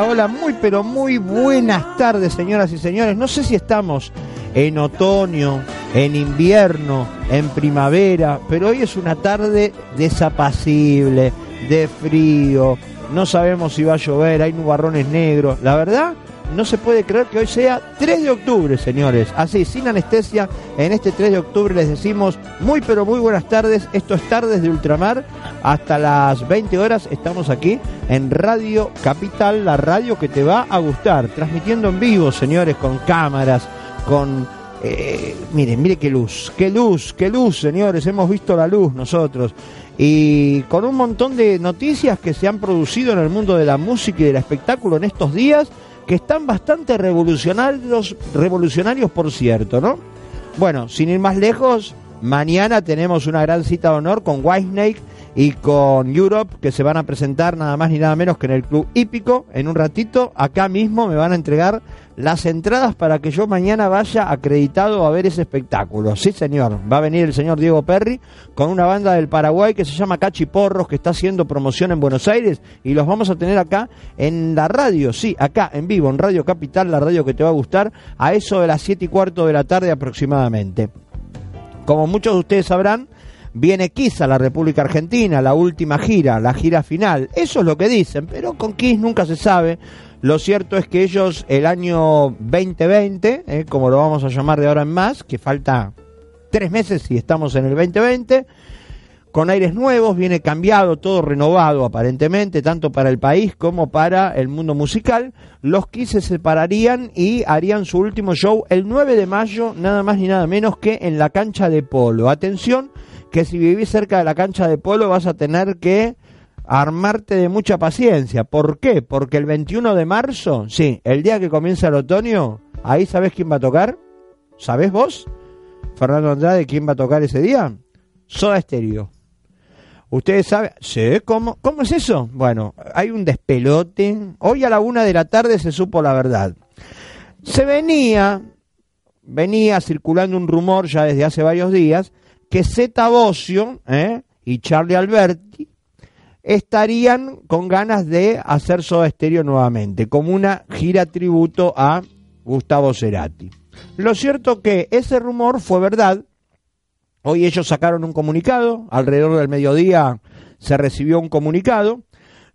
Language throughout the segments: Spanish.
Hola, muy pero muy buenas tardes, señoras y señores. No sé si estamos en otoño, en invierno, en primavera, pero hoy es una tarde desapacible, de frío. No sabemos si va a llover, hay nubarrones negros. La verdad, no se puede creer que hoy sea 3 de octubre, señores. Así, sin anestesia, en este 3 de octubre les decimos muy pero muy buenas tardes. Esto es Tardes de Ultramar. Hasta las 20 horas estamos aquí en Radio Capital, la radio que te va a gustar. Transmitiendo en vivo, señores, con cámaras, con... eh, miren, mire qué luz, qué luz, qué luz, señores. Hemos visto la luz nosotros. Y con un montón de noticias que se han producido en el mundo de la música y del espectáculo en estos días que están bastante revolucionarios, revolucionarios por cierto, ¿no? Bueno, sin ir más lejos, mañana tenemos una gran cita de honor con Whitesnake y con Europe que se van a presentar nada más ni nada menos que en el Club Hípico. En un ratito, acá mismo me van a entregar las entradas para que yo mañana vaya acreditado a ver ese espectáculo. Sí, señor. Va a venir el señor Diego Perry con una banda del Paraguay que se llama Cachiporros, que está haciendo promoción en Buenos Aires y los vamos a tener acá en la radio, sí, acá en vivo, en Radio Capital, la radio que te va a gustar, a eso de las siete y cuarto de la tarde aproximadamente. Como muchos de ustedes sabrán, viene Kiss a la República Argentina, la última gira, la gira final. Eso es lo que dicen, pero con Kiss nunca se sabe. Lo cierto es que ellos el año 2020, eh, como lo vamos a llamar de ahora en más, que falta tres meses y estamos en el 2020, con aires nuevos, viene cambiado, todo renovado aparentemente, tanto para el país como para el mundo musical. Los Kiss se separarían y harían su último show el 9 de mayo, nada más ni nada menos que en la cancha de polo. Atención, que si vivís cerca de la cancha de polo vas a tener que armarte de mucha paciencia. ¿Por qué? Porque el 21 de marzo, sí, el día que comienza el otoño, ahí sabés quién va a tocar. ¿Sabés vos? Fernando Andrade, ¿quién va a tocar ese día? Soda Stereo. ¿Ustedes saben? Sí, ¿cómo, ¿cómo es eso? Bueno, hay un despelote. Hoy a la una de la tarde se supo la verdad. Se venía, venía circulando un rumor ya desde hace varios días que Zeta Bocio ¿eh? y Charlie Alberti estarían con ganas de hacer Soda Stereo nuevamente, como una gira tributo a Gustavo Cerati. Lo cierto que ese rumor fue verdad. Hoy ellos sacaron un comunicado, alrededor del mediodía se recibió un comunicado,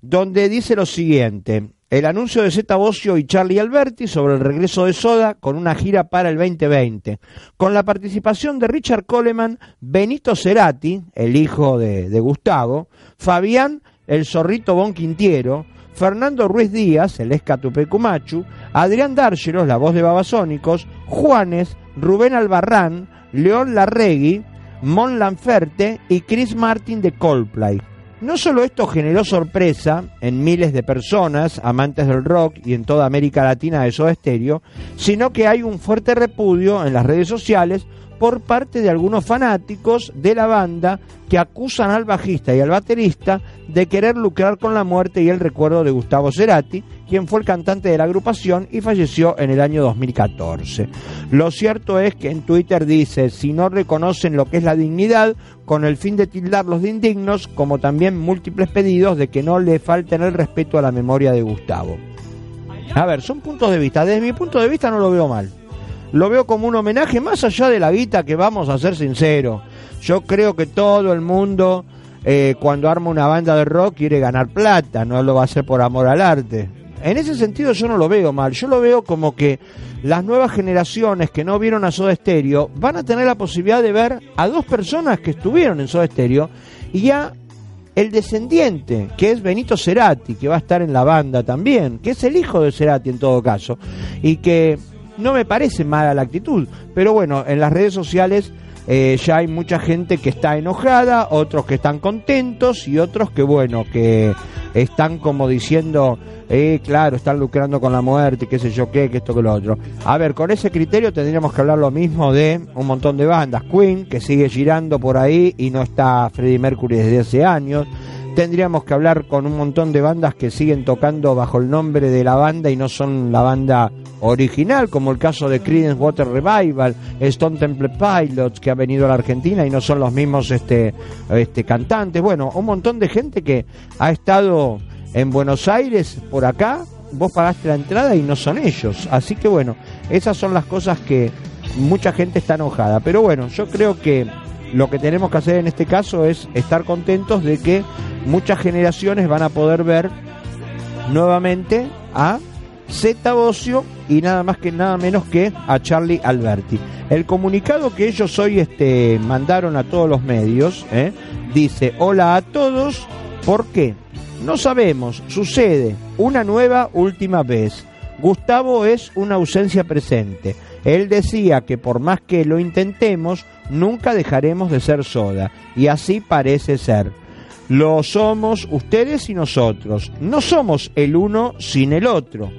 donde dice lo siguiente. El anuncio de Zeta Bocio y Charlie Alberti sobre el regreso de Soda con una gira para el 2020, con la participación de Richard Coleman, Benito Cerati, el hijo de, de Gustavo, Fabián, el zorrito Bon Quintiero, Fernando Ruiz Díaz, el Escatupecumachu, Adrián Dárgelos, la voz de Babasónicos, Juanes, Rubén Albarrán, León Larregui, Mon Lanferte y Chris Martin de Coldplay. No solo esto generó sorpresa en miles de personas, amantes del rock y en toda América Latina de Soda Stereo, sino que hay un fuerte repudio en las redes sociales por parte de algunos fanáticos de la banda que acusan al bajista y al baterista de querer lucrar con la muerte y el recuerdo de Gustavo Cerati, quien fue el cantante de la agrupación y falleció en el año 2014. Lo cierto es que en Twitter dice, si no reconocen lo que es la dignidad, con el fin de tildarlos de indignos, como también múltiples pedidos de que no le falten el respeto a la memoria de Gustavo. A ver, son puntos de vista. Desde mi punto de vista no lo veo mal. Lo veo como un homenaje más allá de la guita que vamos a ser sinceros. Yo creo que todo el mundo eh, cuando arma una banda de rock quiere ganar plata, no lo va a hacer por amor al arte. En ese sentido yo no lo veo mal, yo lo veo como que las nuevas generaciones que no vieron a Soda Stereo van a tener la posibilidad de ver a dos personas que estuvieron en Soda Stereo y ya el descendiente, que es Benito Cerati, que va a estar en la banda también, que es el hijo de Cerati en todo caso, y que no me parece mala la actitud, pero bueno, en las redes sociales eh, ya hay mucha gente que está enojada, otros que están contentos y otros que bueno, que están como diciendo, eh, claro, están lucrando con la muerte, qué sé yo qué, que esto que lo otro. A ver, con ese criterio tendríamos que hablar lo mismo de un montón de bandas. Queen, que sigue girando por ahí y no está Freddie Mercury desde hace años. Tendríamos que hablar con un montón de bandas que siguen tocando bajo el nombre de la banda y no son la banda original, como el caso de Creedence Water Revival, Stone Temple Pilots, que ha venido a la Argentina y no son los mismos este, este, cantantes. Bueno, un montón de gente que ha estado en Buenos Aires, por acá, vos pagaste la entrada y no son ellos. Así que bueno, esas son las cosas que mucha gente está enojada. Pero bueno, yo creo que lo que tenemos que hacer en este caso es estar contentos de que muchas generaciones van a poder ver nuevamente a Zeta Bocio y nada más que nada menos que a Charlie Alberti. El comunicado que ellos hoy este, mandaron a todos los medios ¿eh? dice: Hola a todos, ¿por qué? No sabemos, sucede una nueva última vez. Gustavo es una ausencia presente. Él decía que por más que lo intentemos, nunca dejaremos de ser soda. Y así parece ser. Lo somos ustedes y nosotros. No somos el uno sin el otro.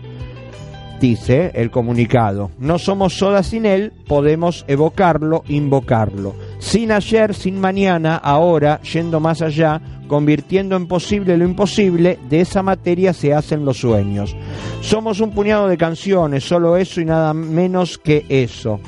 Dice el comunicado. No somos soda sin él, podemos evocarlo, invocarlo. Sin ayer, sin mañana, ahora, yendo más allá, convirtiendo en posible lo imposible, de esa materia se hacen los sueños. Somos un puñado de canciones, solo eso y nada menos que eso,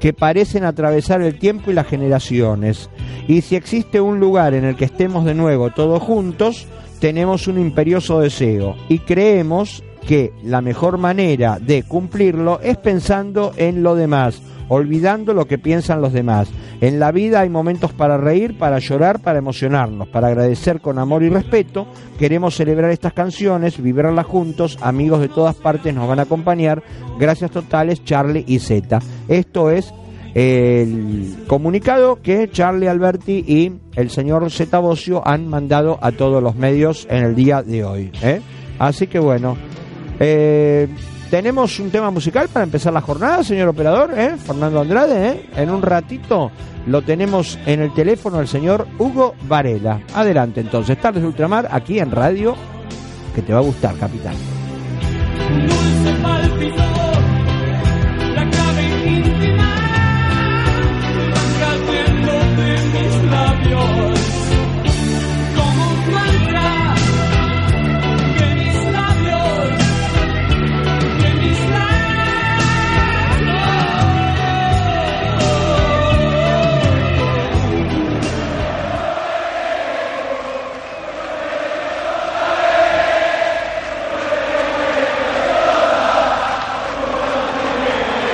que parecen atravesar el tiempo y las generaciones. Y si existe un lugar en el que estemos de nuevo todos juntos, tenemos un imperioso deseo y creemos que la mejor manera de cumplirlo es pensando en lo demás, olvidando lo que piensan los demás. En la vida hay momentos para reír, para llorar, para emocionarnos, para agradecer con amor y respeto. Queremos celebrar estas canciones, vibrarlas juntos, amigos de todas partes nos van a acompañar. Gracias totales, Charlie y Z. Esto es el comunicado que Charlie Alberti y el señor Z Bocio han mandado a todos los medios en el día de hoy. ¿eh? Así que bueno, eh, tenemos un tema musical para empezar la jornada, señor operador, ¿eh? Fernando Andrade. ¿eh? En un ratito lo tenemos en el teléfono el señor Hugo Varela. Adelante entonces, Tardes de Ultramar, aquí en radio, que te va a gustar, capitán.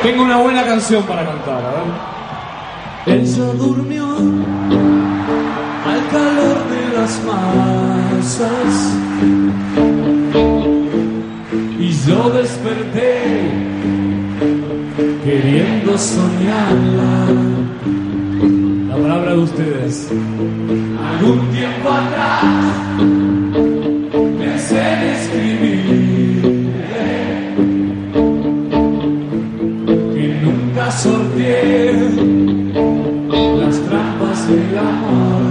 Tengo una buena canción para cantar, ¿eh? Ella durmió al calor de las masas y yo desperté queriendo soñarla. La palabra de ustedes. Algún tiempo atrás las trampas del amor.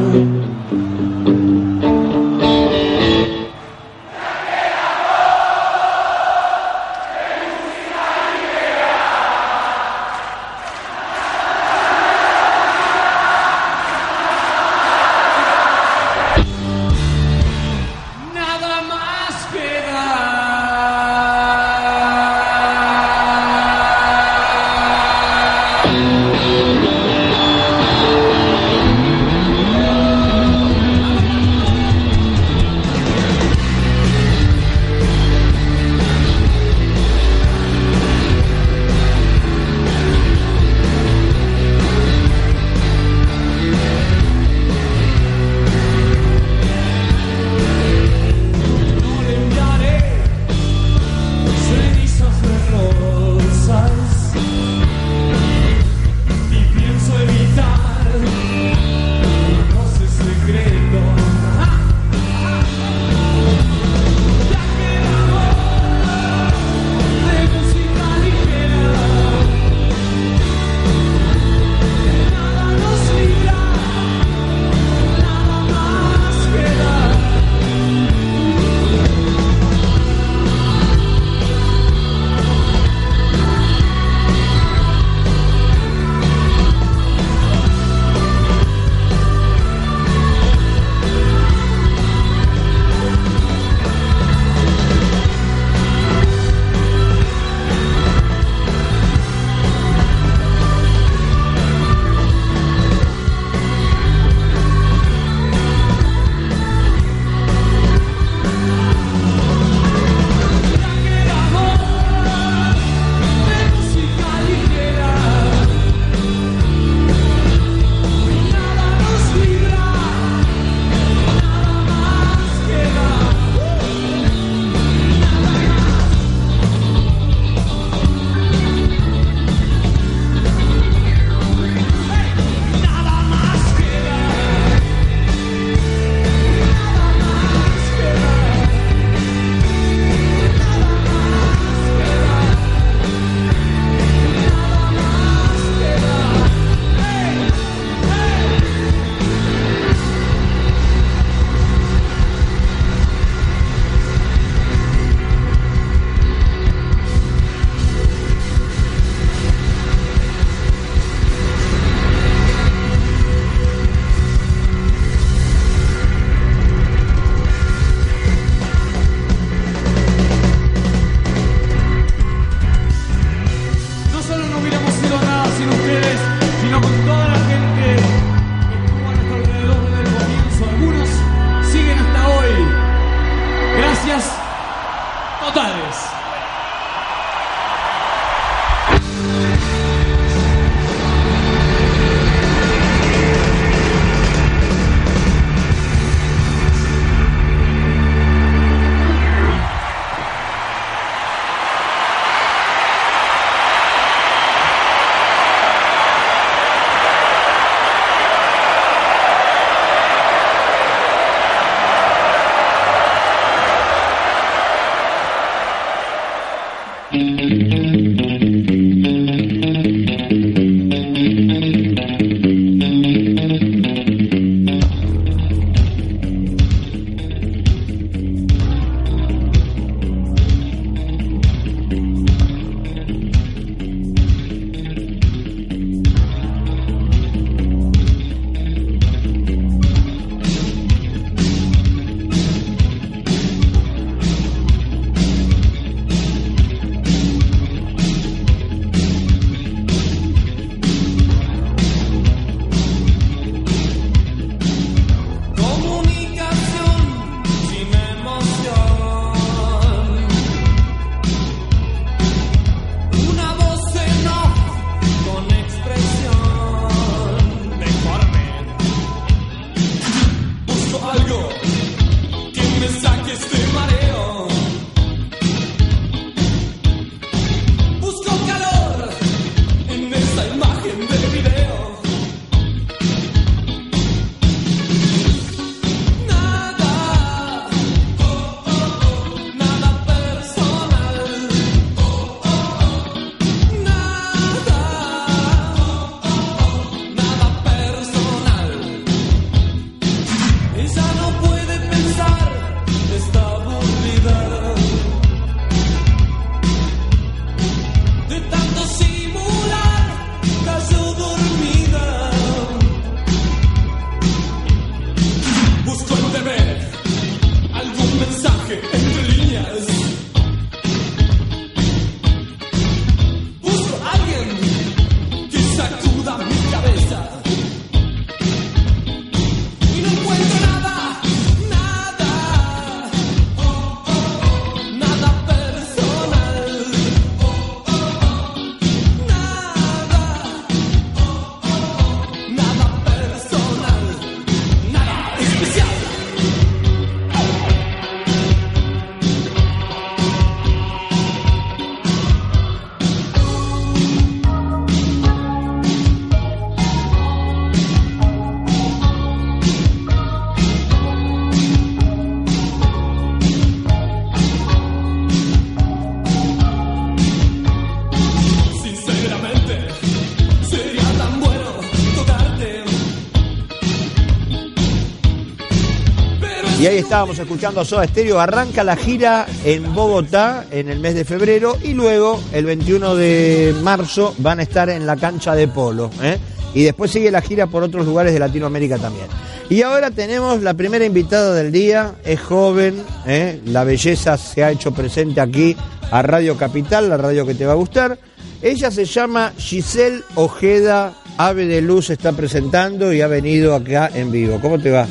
Y ahí estábamos escuchando a Soda Stereo. Arranca la gira en Bogotá en el mes de febrero y luego el 21 de marzo van a estar en la cancha de polo. ¿eh? Y después sigue la gira por otros lugares de Latinoamérica también. Y ahora tenemos la primera invitada del día, es joven, ¿eh? la belleza se ha hecho presente aquí a Radio Capital, la radio que te va a gustar. Ella se llama Giselle Ojeda, Ave de Luz está presentando y ha venido acá en vivo. ¿Cómo te va?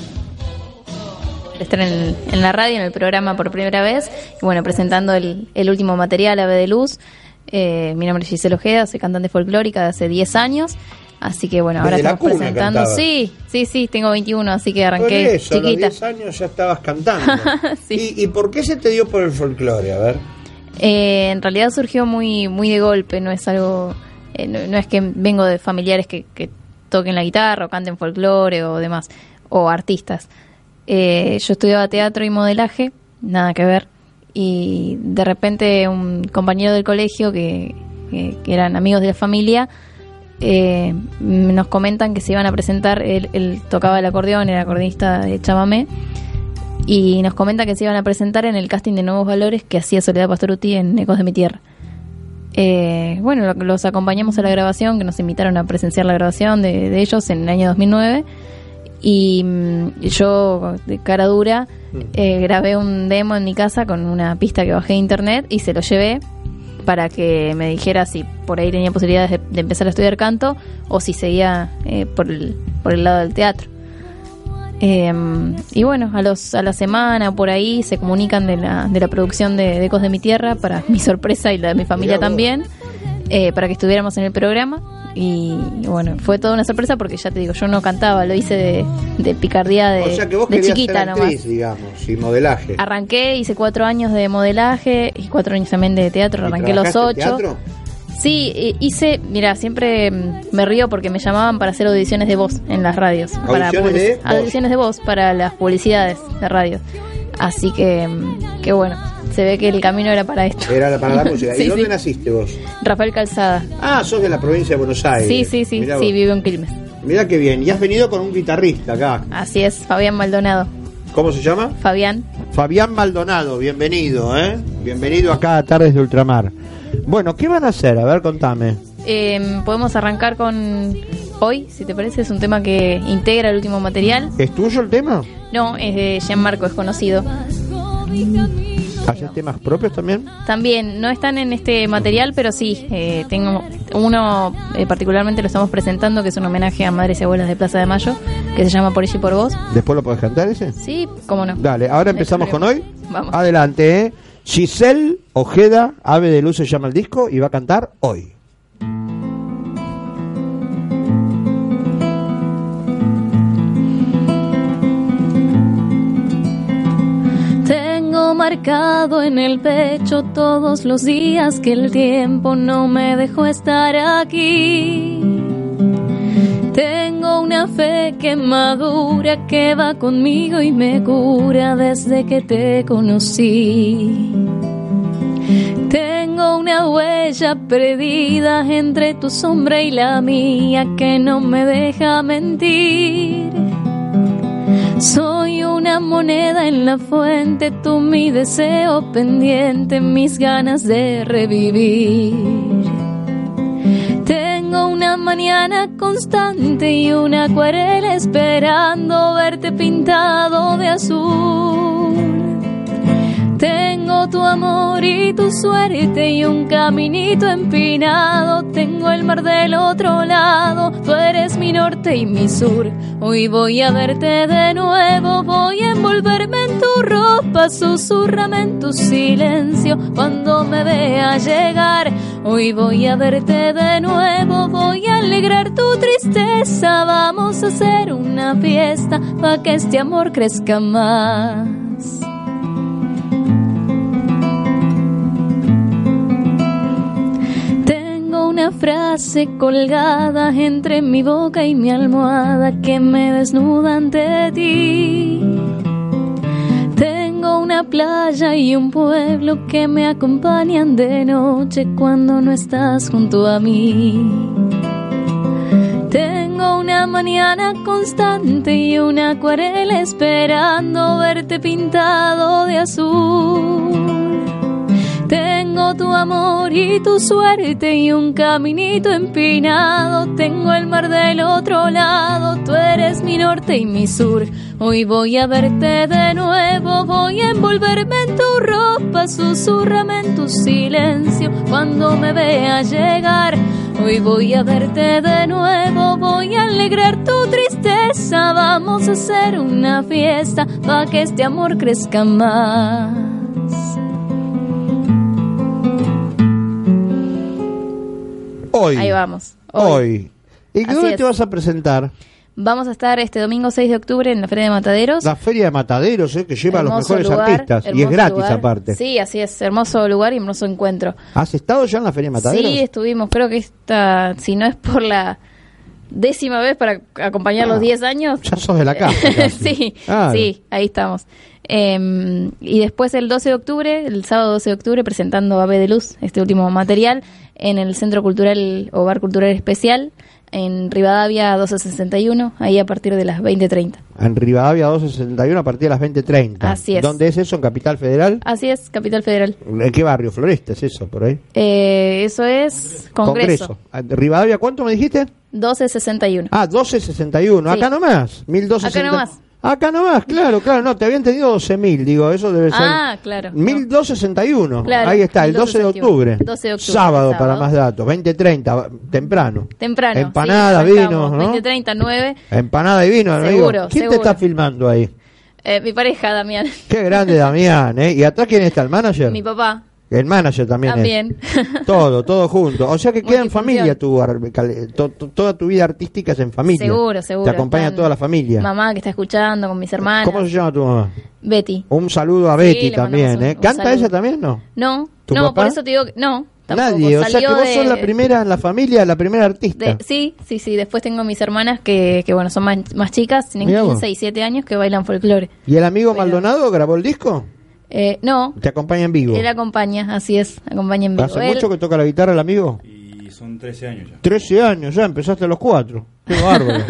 Estar en, en la radio, en el programa por primera vez, y bueno, presentando el, el último material, Ave de Luz. Eh, mi nombre es Gisela Ojeda, soy cantante folclórica de hace 10 años, así que bueno, ahora Desde estamos presentando. Sí, sí, sí, tengo 21, así que Por arranqué eso, a los chiquita. 10 años ya estabas cantando. Sí. ¿Y, y por qué se te dio por el folclore? A ver. Eh, en realidad surgió muy, muy de golpe, no es algo, eh, no, no es que vengo de familiares que, que toquen la guitarra o canten folclore o demás, o artistas. Eh, yo estudiaba teatro y modelaje, nada que ver, y de repente un compañero del colegio que, que- que eran amigos de la familia eh, nos comentan que se iban a presentar, él, él tocaba el acordeón, era acordeonista de chamamé, y nos comenta que se iban a presentar en el casting de Nuevos Valores que hacía Soledad Pastoruti en Ecos de mi Tierra. Eh, bueno, lo- los acompañamos a la grabación, que nos invitaron a presenciar la grabación de, de ellos en el año 2009. Y mm, yo, de cara dura, eh, grabé un demo en mi casa con una pista que bajé de internet y se lo llevé para que me dijera si por ahí tenía posibilidades de, de empezar a estudiar canto o si seguía eh, por, el, por el lado del teatro. Eh, y bueno, a, los, a la semana por ahí se comunican de la, de la producción de, de Ecos de mi Tierra, para mi sorpresa y la de mi familia también, eh, para que estuviéramos en el programa. Y, y bueno, fue toda una sorpresa porque ya te digo, yo no cantaba, lo hice de, de picardía de, o sea que vos de chiquita ser nomás. digamos, y modelaje. Arranqué, hice cuatro años de modelaje y cuatro años también de teatro, ¿Y arranqué los ocho. teatro? Sí, hice, mira, siempre me río porque me llamaban para hacer audiciones de voz en las radios. para ¿Audiciones publici- de voz? audiciones de voz para las publicidades de radio. Así que, que bueno, se ve que el camino era para esto. Era para la música. Sí, ¿Y dónde sí. naciste vos? Rafael Calzada. Ah, sos de la provincia de Buenos Aires. Sí, sí, sí, Mirá sí, vos. vivo en Quilmes. Mirá qué bien. Y has venido con un guitarrista acá. Así es, Fabián Maldonado. ¿Cómo se llama? Fabián, Fabián Maldonado, bienvenido, ¿eh? Bienvenido acá a Tardes de Ultramar. Bueno, ¿qué van a hacer? A ver, contame. eh, podemos arrancar con hoy, si te parece, es un tema que integra el último material. ¿Es tuyo el tema? No, es de Gianmarco, es conocido. ¿Haces temas propios también? También no están en este material, pero sí, eh, tengo uno eh, particularmente lo estamos presentando, que es un homenaje a madres y abuelas de Plaza de Mayo, que se llama Por ella y por vos. ¿Después lo podés cantar ese? Sí, cómo no. Dale, ahora empezamos con hoy. Vamos. Adelante, ¿eh? Giselle Ojeda, Ave de Luz se llama el disco y va a cantar hoy. Marcado en el pecho todos los días que el tiempo no me dejó estar aquí. Tengo una fe que madura, que va conmigo y me cura desde que te conocí. Tengo una huella perdida entre tu sombra y la mía que no me deja mentir. Una moneda en la fuente, tú mi deseo pendiente, mis ganas de revivir. Tengo una mañana constante y una acuarela esperando verte pintado de azul. Tu amor y tu suerte y un caminito empinado. Tengo el mar del otro lado, tú eres mi norte y mi sur. Hoy voy a verte de nuevo, voy a envolverme en tu ropa, susurrame en tu silencio cuando me vea llegar. Hoy voy a verte de nuevo, voy a alegrar tu tristeza. Vamos a hacer una fiesta para que este amor crezca más. Frase colgada entre mi boca y mi almohada que me desnuda ante ti. Tengo una playa y un pueblo que me acompañan de noche cuando no estás junto a mí. Tengo una mañana constante y una acuarela esperando verte pintado de azul. Tengo tu amor y tu suerte y un caminito empinado. Tengo el mar del otro lado, tú eres mi norte y mi sur. Hoy voy a verte de nuevo, voy a envolverme en tu ropa, susurrame en tu silencio cuando me vea llegar. Hoy voy a verte de nuevo, voy a alegrar tu tristeza. Vamos a hacer una fiesta para que este amor crezca más. Hoy. Ahí vamos. Hoy. ¿Y Así dónde te vas a presentar? Vamos a estar este domingo 6 de octubre en la Feria de Mataderos. La Feria de Mataderos, ¿eh? que lleva a los mejores lugar, artistas. Y es gratis lugar. aparte. Sí, así es. Hermoso lugar y hermoso encuentro. ¿Has estado ya en la Feria de Mataderos? Sí, estuvimos. Creo que esta, si no es por la décima vez para acompañar Ah, los 10 años. Ya sos de la casa. sí, Claro. sí, ahí estamos. Eh, y después el 12 de octubre, el sábado 12 de octubre, presentando Ave de Luz, este último material, en el Centro Cultural Hogar Cultural Especial, en Rivadavia 1261, ahí a partir de las 20.30. En Rivadavia 261 a partir de las 20.30. Así es. ¿Dónde es eso? ¿En Capital Federal? Así es, Capital Federal. ¿En qué barrio? Floresta es eso, por ahí. Eh, eso es Congreso. Ah, ¿Rivadavia cuánto me dijiste? 1261. Ah, 1261. Sí. Acá nomás. 1260. Acá nomás. Acá nomás, claro, claro. No, te había entendido 12.000. Digo, eso debe ser. Ah, claro. 1261. Claro, Ahí está, el 12 de 1261. octubre. 12 de octubre, Sábado, sábado. para más datos. 20.30, temprano. Temprano. Empanada, sí, vino, ¿no? 20.30, 9. Empanada y vino, amigo. Seguro, ¿Quién seguro. te está filmando ahí? Eh, mi pareja, Damián. Qué grande Damián, ¿eh? ¿Y atrás quién está? ¿El manager? Mi papá. El manager también. es. También. Todo, todo junto. O sea que queda en familia tu, to- to- toda tu vida artística es en familia. Seguro, seguro. Te acompaña toda la familia. Mamá que está escuchando con mis hermanas. ¿Cómo se llama tu mamá? Betty. Un saludo a Sí, Betty también, un- ¿eh? un ¿Canta saludo. ella también? No. No, ¿Tu no, papá? por eso te digo que no. Tampoco. Nadie. O sea que vos de- sos la primera en la familia, la primera artista. de- sí, sí, sí. Después tengo mis hermanas que, que bueno, son más, más chicas, tienen Mirá vos. 15 y 7 años, que bailan folclore. ¿Y el amigo Pero- Maldonado grabó el disco? Eh, no, ¿Te acompaña en vivo? él acompaña, así es, acompaña en vivo. ¿Hace Él- mucho que toca la guitarra el amigo? Y son 13 años ya. 13 años, ya empezaste a los 4. Qué bárbaro.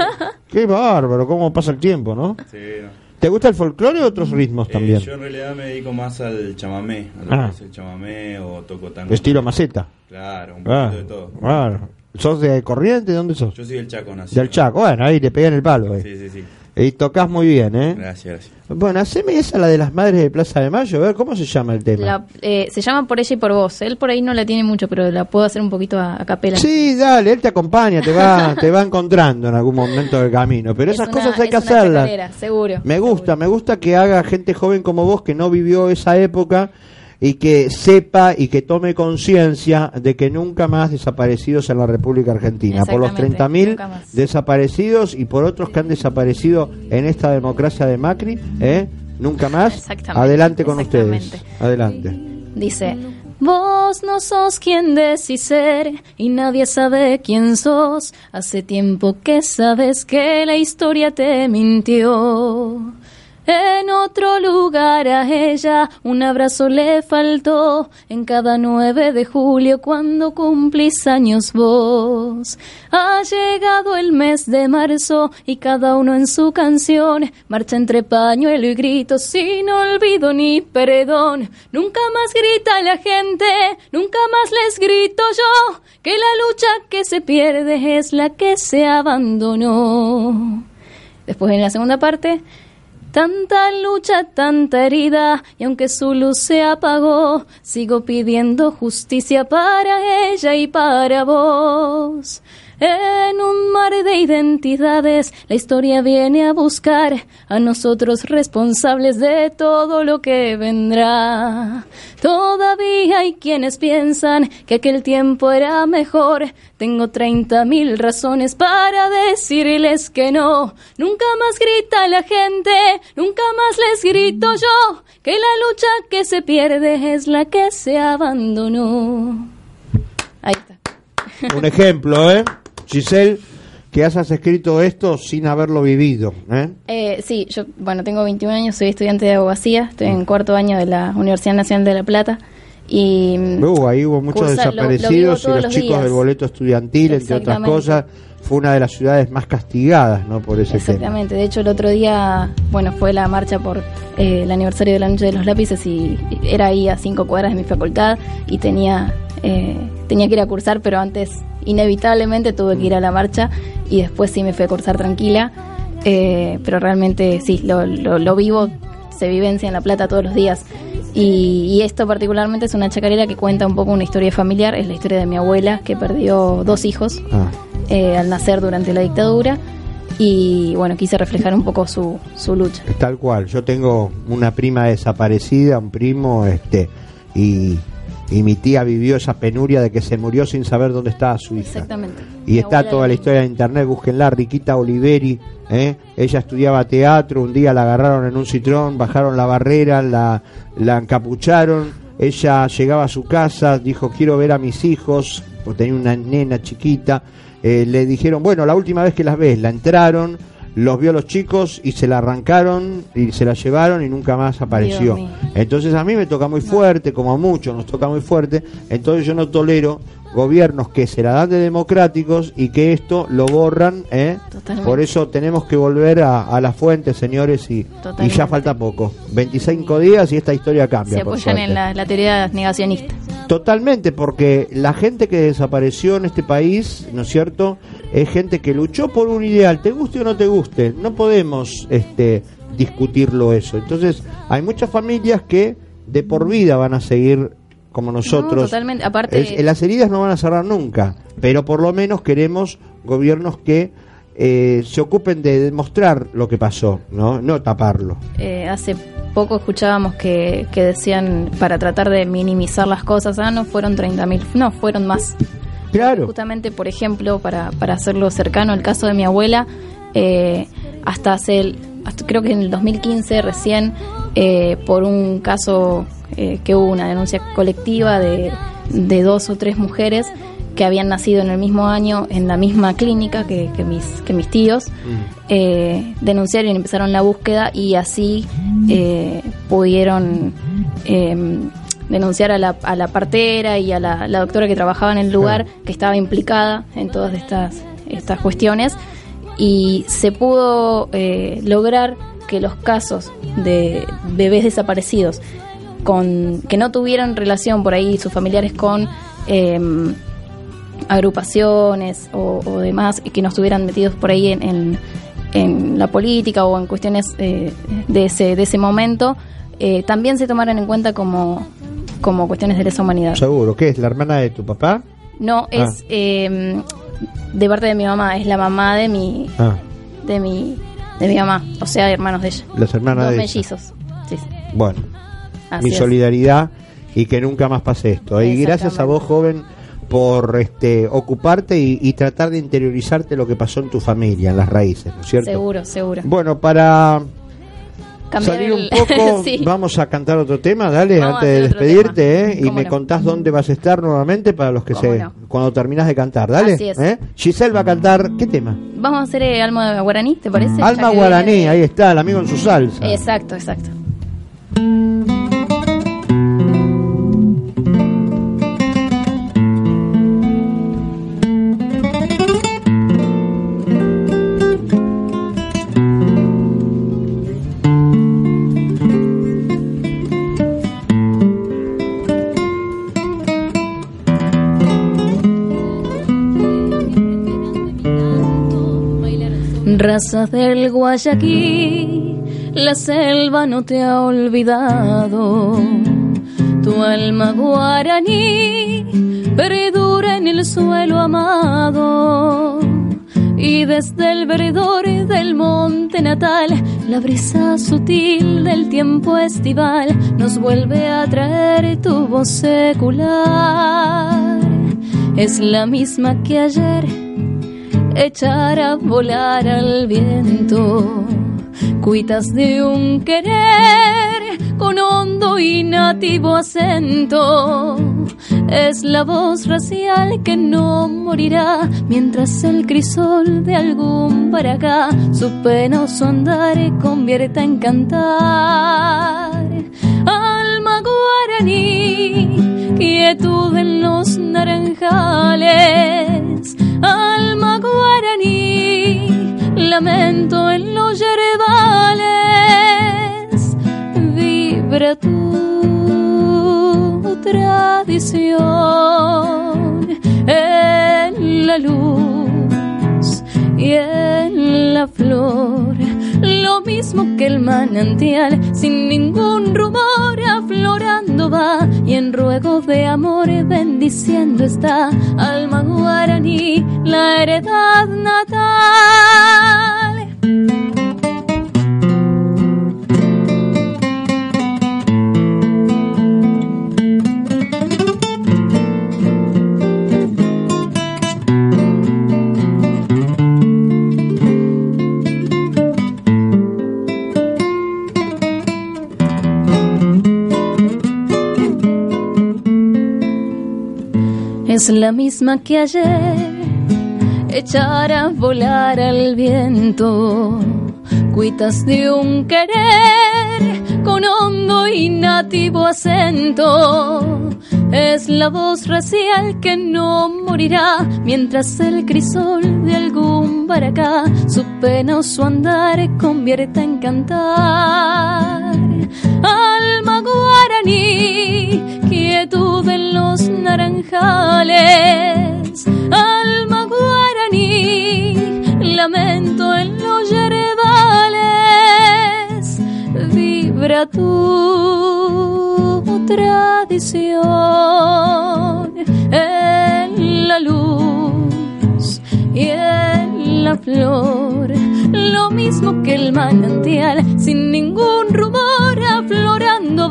Qué bárbaro, cómo pasa el tiempo, ¿no? Sí, no. ¿Te gusta el folclore o otros ritmos Eh, también? yo en realidad me dedico más al chamamé, a lo Ah. que es el chamamé o toco tango. Estilo maceta. Claro, un poquito Ah, de todo. claro. ¿Sos de Corriente? ¿Dónde sos? Yo soy del Chaco, nacido. Del Chaco. Bueno, ahí te pegan el palo. eh. Sí, sí, sí. Y tocas muy bien, ¿eh? Gracias, gracias. Bueno, haceme esa, la de las madres de Plaza de Mayo. A ver, ¿cómo se llama el tema? la- eh, se llama Por ella y por vos. Él por ahí no la tiene mucho, pero la puedo hacer un poquito a, a capela. Sí, dale, él te acompaña, te va, te va encontrando en algún momento del camino. Pero Es esas una- cosas hay que es una hacerlas. seguro. Me gusta, seguro. me gusta que haga gente joven como vos que no vivió esa época y que sepa y que tome conciencia de que nunca más desaparecidos en la República Argentina. Por los Exactamente, 30.000 nunca más. desaparecidos y por otros que han desaparecido en esta democracia de Macri, ¿eh? Nunca más. Exactamente, Adelante con ustedes. Adelante. Dice, vos no sos quien decís ser y nadie sabe quién sos. Hace tiempo que sabes que la historia te mintió. En otro lugar a ella un abrazo le faltó en cada 9 de julio cuando cumplís años vos. Ha llegado el mes de marzo y cada uno en su canción marcha entre pañuelo y gritos sin olvido ni perdón. Nunca más grita la gente, nunca más les grito yo que la lucha que se pierde es la que se abandonó. Después en la segunda parte, Tanta lucha, tanta herida, y aunque su luz se apagó, sigo pidiendo justicia para ella y para vos. En un mar de identidades, la historia viene a buscar a nosotros responsables de todo lo que vendrá. Todavía hay quienes piensan que aquel tiempo era mejor. Tengo treinta mil razones para decirles que no. Nunca más grita la gente, nunca más les grito yo, que la lucha que se pierde es la que se abandonó. Ahí está. Un ejemplo, ¿eh? Giselle, que hayas escrito esto sin haberlo vivido, ¿eh? Eh, sí, yo, bueno, tengo 21 años, soy estudiante de abogacía, estoy en cuarto año de la Universidad Nacional de La Plata y Uh, ahí hubo muchos Cursa- lo- lo vivo desaparecidos y los los chicos días. del boleto estudiantil, entre otras cosas, fue una de las ciudades más castigadas, ¿no? Por ese tema. exactamente, de hecho el otro día, bueno, fue la marcha por eh, el aniversario de la Noche de los Lápices y era ahí a cinco cuadras de mi facultad y tenía, eh, tenía que ir a cursar, pero antes inevitablemente tuve que ir a la marcha y después sí me fui a cursar tranquila, eh, pero realmente sí, lo, lo, lo vivo, se vivencia en La Plata todos los días. Y, y esto particularmente es una chacarera que cuenta un poco una historia familiar, es la historia de mi abuela que perdió dos hijos Ah, eh, al nacer durante la dictadura y bueno, quise reflejar un poco su, su lucha. tal cual. Yo tengo una prima desaparecida, un primo, este, y, y mi tía vivió esa penuria de que se murió sin saber dónde estaba su hija. Exactamente. Y Mi está toda la historia en internet, búsquenla, Riquita Oliveri, ¿eh? ella estudiaba teatro, un día la agarraron en un citrón, bajaron la barrera, la, la encapucharon, ella llegaba a su casa, dijo quiero ver a mis hijos, porque tenía una nena chiquita, eh, le dijeron, bueno, la última vez que las ves, la entraron, los vio a los chicos y se la arrancaron y se la llevaron y nunca más apareció. Entonces a mí me toca muy fuerte, como a muchos nos toca muy fuerte, entonces yo no tolero gobiernos que se la dan de democráticos y que esto lo borran, ¿eh? Por eso tenemos que volver a, a la fuente, señores, y, ya falta poco. 25 días y esta historia cambia. Se apoyan en la, la teoría negacionista. Totalmente, porque la gente que desapareció en este país, ¿no es cierto? Es gente que luchó por un ideal, te guste o no te guste. No podemos este, discutirlo eso. Entonces, hay muchas familias que de por vida van a seguir como nosotros. totalmente. Aparte- Es- las heridas no van a cerrar nunca, pero por lo menos queremos gobiernos que eh, se ocupen de demostrar lo que pasó, no, no taparlo. Eh, hace poco escuchábamos que, que decían para tratar de minimizar las cosas, ah, no fueron 30.000, no, fueron más. Claro. Justamente, por ejemplo, para, para hacerlo cercano, el caso de mi abuela, eh, hasta hace, el- hasta creo que en el 2015 recién, eh, por un caso eh, que hubo una denuncia colectiva de, de dos o tres mujeres, que habían nacido en el mismo año en la misma clínica que, que mis, que mis tíos, eh, denunciaron y empezaron la búsqueda y así eh, pudieron eh, denunciar a la, a la partera y a la, la doctora que trabajaba en el lugar que estaba implicada en todas estas, estas cuestiones. Y se pudo eh, lograr que los casos de bebés desaparecidos con que no tuvieran relación por ahí sus familiares con em, agrupaciones o, o demás que no estuvieran metidos por ahí en, en- en la política o en cuestiones eh, de ese de ese momento eh, también se tomaran en cuenta como como cuestiones de lesa humanidad Seguro. ¿Qué es? ¿La hermana de tu papá? no es em, de parte de mi mamá es la mamá de mi Ah, de mi de mi mamá o sea hermanos de ella las hermanas dos de mellizos sí, sí. Bueno, Así mi es. solidaridad y que nunca más pase esto. Y gracias a vos, joven, por este ocuparte y, y tratar de interiorizarte lo que pasó en tu familia, en las raíces, ¿no es cierto? seguro seguro Bueno, para Cambiar salir un poco, Sí. vamos a cantar otro tema, dale, Vamos antes de despedirte. ¿eh? Y ¿Cómo me no? contás dónde vas a estar nuevamente para los que ¿Cómo se... no? Cuando terminás de cantar, dale. Así es. ¿eh? Giselle va a cantar, ¿qué tema? Vamos a hacer eh, Alma Guaraní, ¿te parece? Alma Guaraní, viene- ahí está, el amigo en su salsa. Exacto, exacto. Razas del Guayaquil, la selva no te ha olvidado. Tu alma guaraní perdura en el suelo amado. Y desde el verdor del monte natal, la brisa sutil del tiempo estival nos vuelve a traer tu voz secular. Es la misma que ayer echar a volar al viento, cuitas de un querer con hondo y nativo acento. Es la voz racial que no morirá mientras el crisol de algún para acá su penoso andar convierta en cantar. Alma guaraní, quietud en los naranjales. Alma guaraní, lamento en los yerbales. Vibra tu tradición en la luz y en la flor. Lo mismo que el manantial, sin ningún rumor, aflorando va y en ruego de amor bendiciendo está alma guaraní, la heredad natal. Es la misma que ayer, echar a volar al viento, cuitas de un querer con hondo y nativo acento. Es la voz racial que no morirá mientras el crisol de algún baracá su pena o su andar convierta en cantar. Alma guaraní, quietud en los naranjales. Alma guaraní, lamento en los yerbales. Vibra tu tradición en la luz y en la flor. Lo mismo que el manantial, sin ningún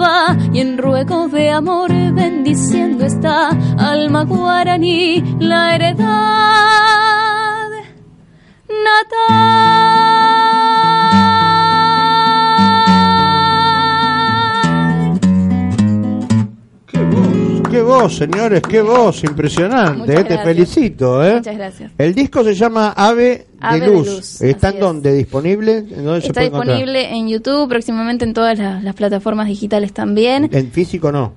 va y en ruego de amor bendiciendo está alma guaraní, la heredad natal. Qué voz, qué voz, señores, qué voz, impresionante. Eh, Te felicito. ¿eh? Muchas gracias. El disco se llama Ave, Ave de de Luz. Luz, ¿Está así en es. dónde? ¿Disponible? ¿En dónde se Está encontrar? disponible en YouTube, próximamente en todas las, las plataformas digitales también. En físico no.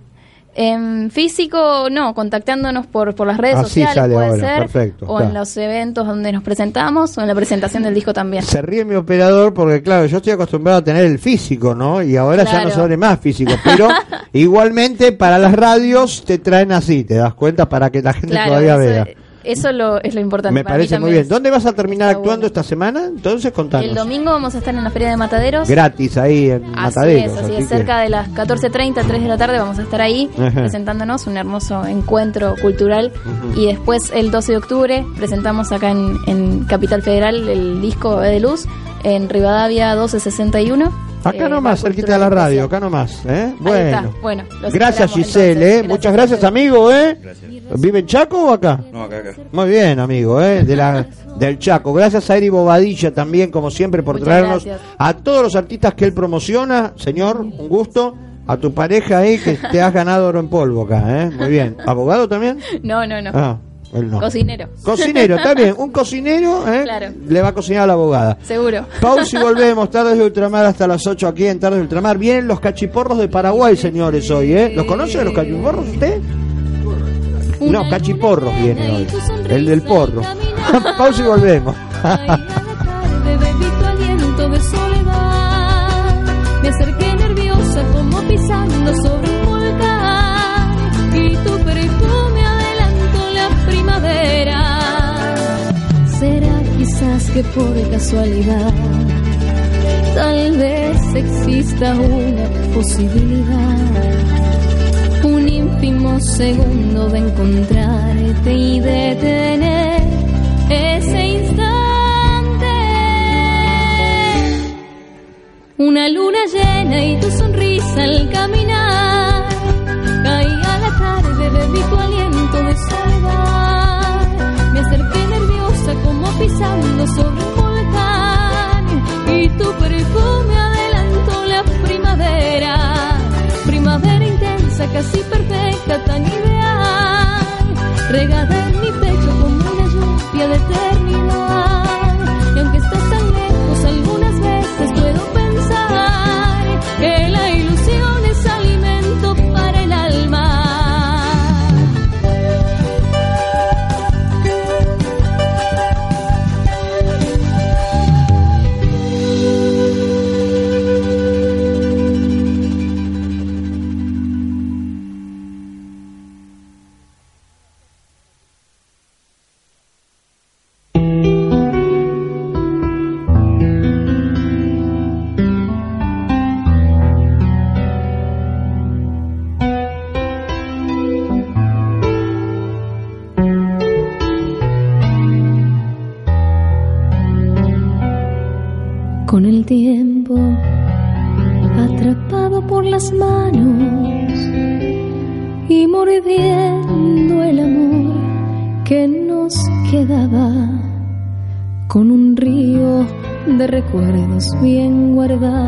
En físico, no, contactándonos por, por las redes Así sociales sale puede ahora, ser, perfecto, o en los eventos donde nos presentamos, o en la presentación del disco también. Se ríe mi operador porque, claro, yo estoy acostumbrado a tener el físico, ¿no? Y ahora ya no se abre más físico. Pero igualmente para las radios te traen así, ¿te das cuenta? Para que la gente Claro, todavía vea. Eso lo, es lo importante. Me para parece muy bien. es- ¿Dónde vas a terminar está actuando bueno. esta semana? Entonces contanos. El domingo vamos a estar en la Feria de Mataderos. Gratis ahí en Así Mataderos. es, así así es. que- Cerca de las 14.30, 3 de la tarde vamos a estar ahí Ajá. presentándonos un hermoso encuentro cultural. Y después el 12 de octubre presentamos acá en, en Capital Federal el disco de Luz en Rivadavia 1261. Acá Eh, nomás, cerquita de la radio, acá nomás. ¿eh? Bueno. bueno, gracias Giselle, entonces. ¿eh? Muchas gracias amigo, ¿eh? Gracias. ¿Vive en Chaco o acá? No, acá, acá. Muy bien, amigo, ¿eh? De la, del Chaco. Gracias a Eri Bobadilla también, como siempre, por Muchas traernos gracias. a todos los artistas que él promociona. Señor, un gusto. A tu pareja ahí, que te has ganado oro en polvo acá, ¿eh? Muy bien. ¿Abogado también? No, no, no. Ah, no. Cocinero. Cocinero, está bien. Un cocinero, ¿eh? Claro. Le va a cocinar a la abogada. Seguro. Pausa y volvemos, tardes de ultramar hasta las 8 aquí en Tardes de Ultramar. Vienen los cachiporros de Paraguay, señores, hoy, ¿eh? ¿Los conoce los cachiporros usted? No, cachiporros viene hoy. El del porro. Pausa y volvemos. Me acerqué nerviosa como pisando sobre Que por casualidad. Tal vez exista una posibilidad. Un ínfimo segundo de encontrarte y de tener ese instante. Una luna llena y tu sonrisa al caminar. Pisando sobre un volcán. Y tu perfume adelantó la primavera. Primavera intensa, casi perfecta, tan ideal. Regada mi pecho como una lluvia de eternidad. Bien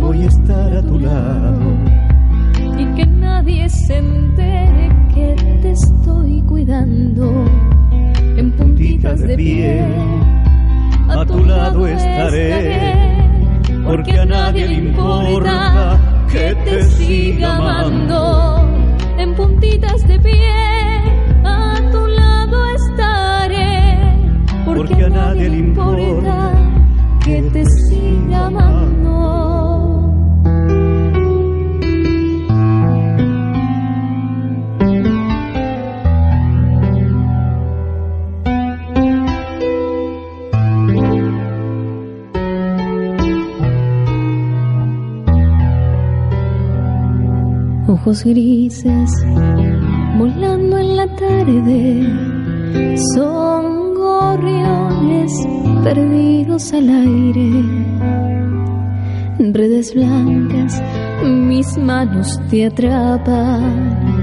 voy a estar a tu lado. y que nadie se entere que te estoy cuidando. En puntitas de pie, a tu lado estaré, porque a nadie le importa que te siga amando. En puntitas de pie, a tu lado estaré, Porque a nadie le que te siga amando. Ojos grises volando en la tarde. Sol gorriones perdidos al aire, redes blancas, mis manos te atrapan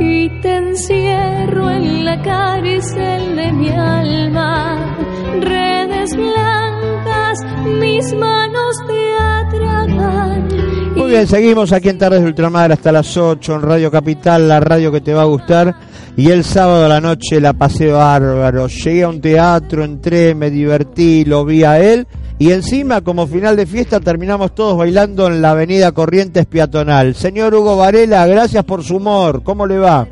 y te encierro en la cárcel de mi alma, redes blancas, mis manos te atrapan. Muy bien, seguimos aquí en Tardes de Ultramar hasta las 8 en Radio Capital, la radio que te va a gustar. Y el sábado a la noche la paseo bárbaro. Llegué a un teatro, entré, me divertí, lo vi a él. Y encima, como final de fiesta, terminamos todos bailando en la avenida Corrientes Peatonal. Señor Hugo Varela, gracias por su humor. ¿Cómo le va?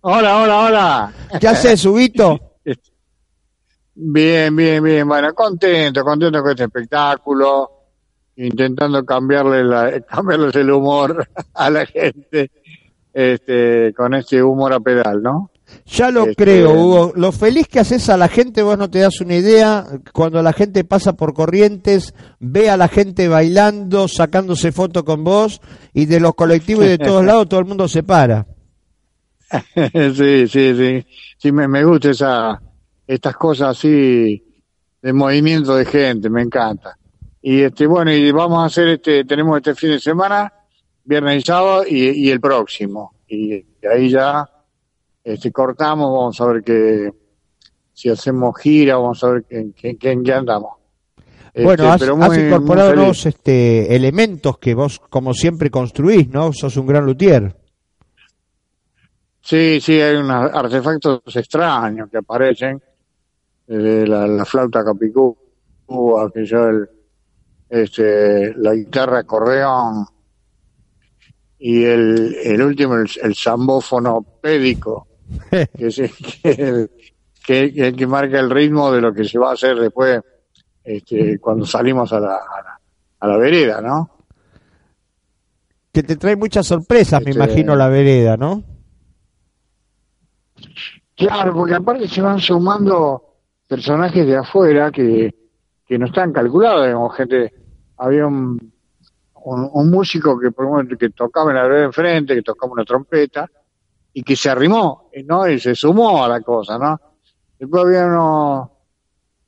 Hola, hola, hola. ¿Qué haces, Huguito? Bien, bien, bien. Bueno, contento, contento con este espectáculo. Intentando cambiarle la, cambiarles el humor a la gente este, con este humor a pedal, ¿no? Ya lo Este- creo, Hugo. Lo feliz que haces a la gente, vos no te das una idea. Cuando la gente pasa por corrientes, ve a la gente bailando, sacándose fotos con vos, y de los colectivos y de todos lados todo el mundo se para. sí, sí, sí. Sí, me, me gusta esa, estas cosas así de movimiento de gente, me encanta. Y este, bueno, y vamos a hacer este, tenemos este fin de semana, viernes y sábado, y, y el próximo. Y, y ahí ya, este, cortamos, vamos a ver que, si hacemos gira, vamos a ver en qué, qué- en qué andamos. Este, bueno, has, pero has muy- incorporado muy feliz. nuevos este, elementos que vos, como siempre, construís, ¿no? Sos un gran luthier. Sí, sí, hay unos artefactos extraños que aparecen, eh, la, la flauta capicúa, que yo el, este, la guitarra acordeón y el, el último, el, el zambófono pédico, que es el que, que, que- que marca el ritmo de lo que se va a hacer después este, cuando salimos a la, a la, a la vereda, ¿no? que te trae muchas sorpresas, me Este- imagino, la vereda, ¿no? Claro, porque aparte se van sumando personajes de afuera que, que no están calculados, digamos, gente, había un, un, un músico que, que tocaba en la vereda enfrente, que tocaba una trompeta, y que se arrimó, ¿no? Y se sumó a la cosa, ¿no? Después había unos,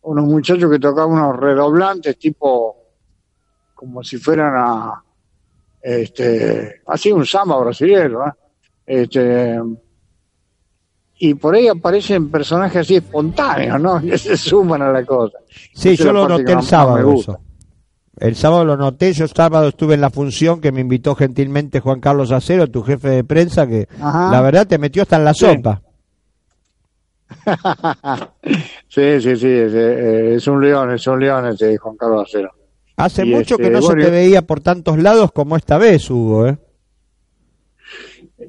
unos muchachos que tocaban unos redoblantes, tipo, como si fueran a, este, así un samba brasileño, ¿eh? Este, y por ahí aparecen personajes así espontáneos, ¿no? Que se suman a la cosa. Sí, Esa yo lo noté el sábado. El sábado lo noté, yo sábado estuve en la función que me invitó gentilmente Juan Carlos Acero, tu jefe de prensa, que Ajá. la verdad te metió hasta en la Sí. sopa. sí, sí, sí, es, es un león, es un león ese Juan Carlos Acero. Hace Y mucho este, que no bueno, se te veía por tantos lados como esta vez, Hugo, ¿eh?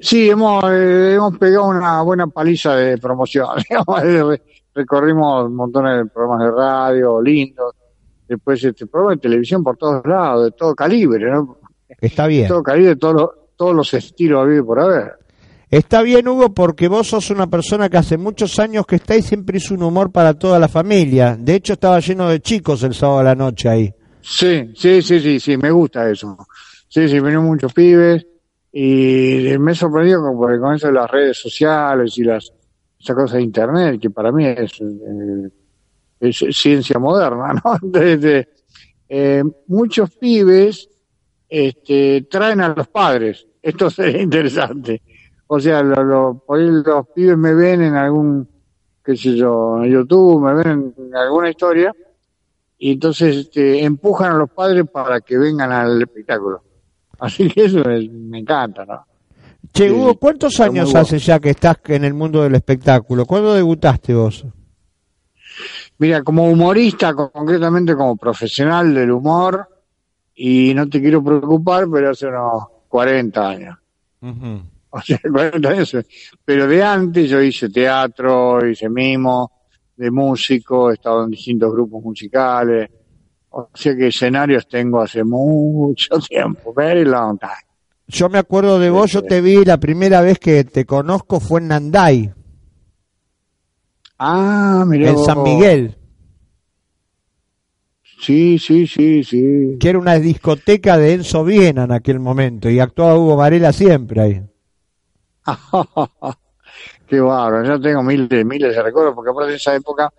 Sí, hemos, eh, hemos pegado una buena paliza de promoción. Recorrimos montones de programas de radio, lindos. Después este programa de televisión por todos lados, de todo calibre, ¿no? Está bien. Todo calibre, de todos los, todos los estilos habidos y por haber. Está bien, Hugo, porque vos sos una persona que hace muchos años que está y siempre hizo un humor para toda la familia. De hecho, estaba lleno de chicos el sábado a la noche ahí. Sí, sí, sí, sí, sí, me gusta eso. Sí, sí, vinieron muchos pibes y me he sorprendido con, porque con eso de las redes sociales y las esa cosa de internet, que para mí es, eh, es ciencia moderna, ¿no? Desde, eh, muchos pibes este, traen a los padres. Esto sería interesante. O sea, lo, lo- por ahí los pibes me ven en algún, qué sé yo, en YouTube, me ven en alguna historia y entonces este, empujan a los padres para que vengan al espectáculo. Así que eso es- me encanta, ¿no? Che, Hugo, ¿cuántos años hace ya que estás en el mundo del espectáculo? ¿Cuándo debutaste vos? Mira, como humorista, co- concretamente como profesional del humor, y no te quiero preocupar, pero hace unos 40 años. O sea, 40 años. Pero de antes yo hice teatro, hice mimo, de músico, he estado en distintos grupos musicales. O sea que escenarios tengo hace mucho tiempo, very long time. Yo me acuerdo de vos, yo te vi la primera vez que te conozco fue en Nanday, Ah, mira. en San Miguel. Sí, sí, sí, sí. Que era una discoteca de Enzo Viena en aquel momento y actuaba Hugo Varela siempre ahí. Qué bárbaro, yo tengo miles, miles de recuerdos, porque aparte de esa época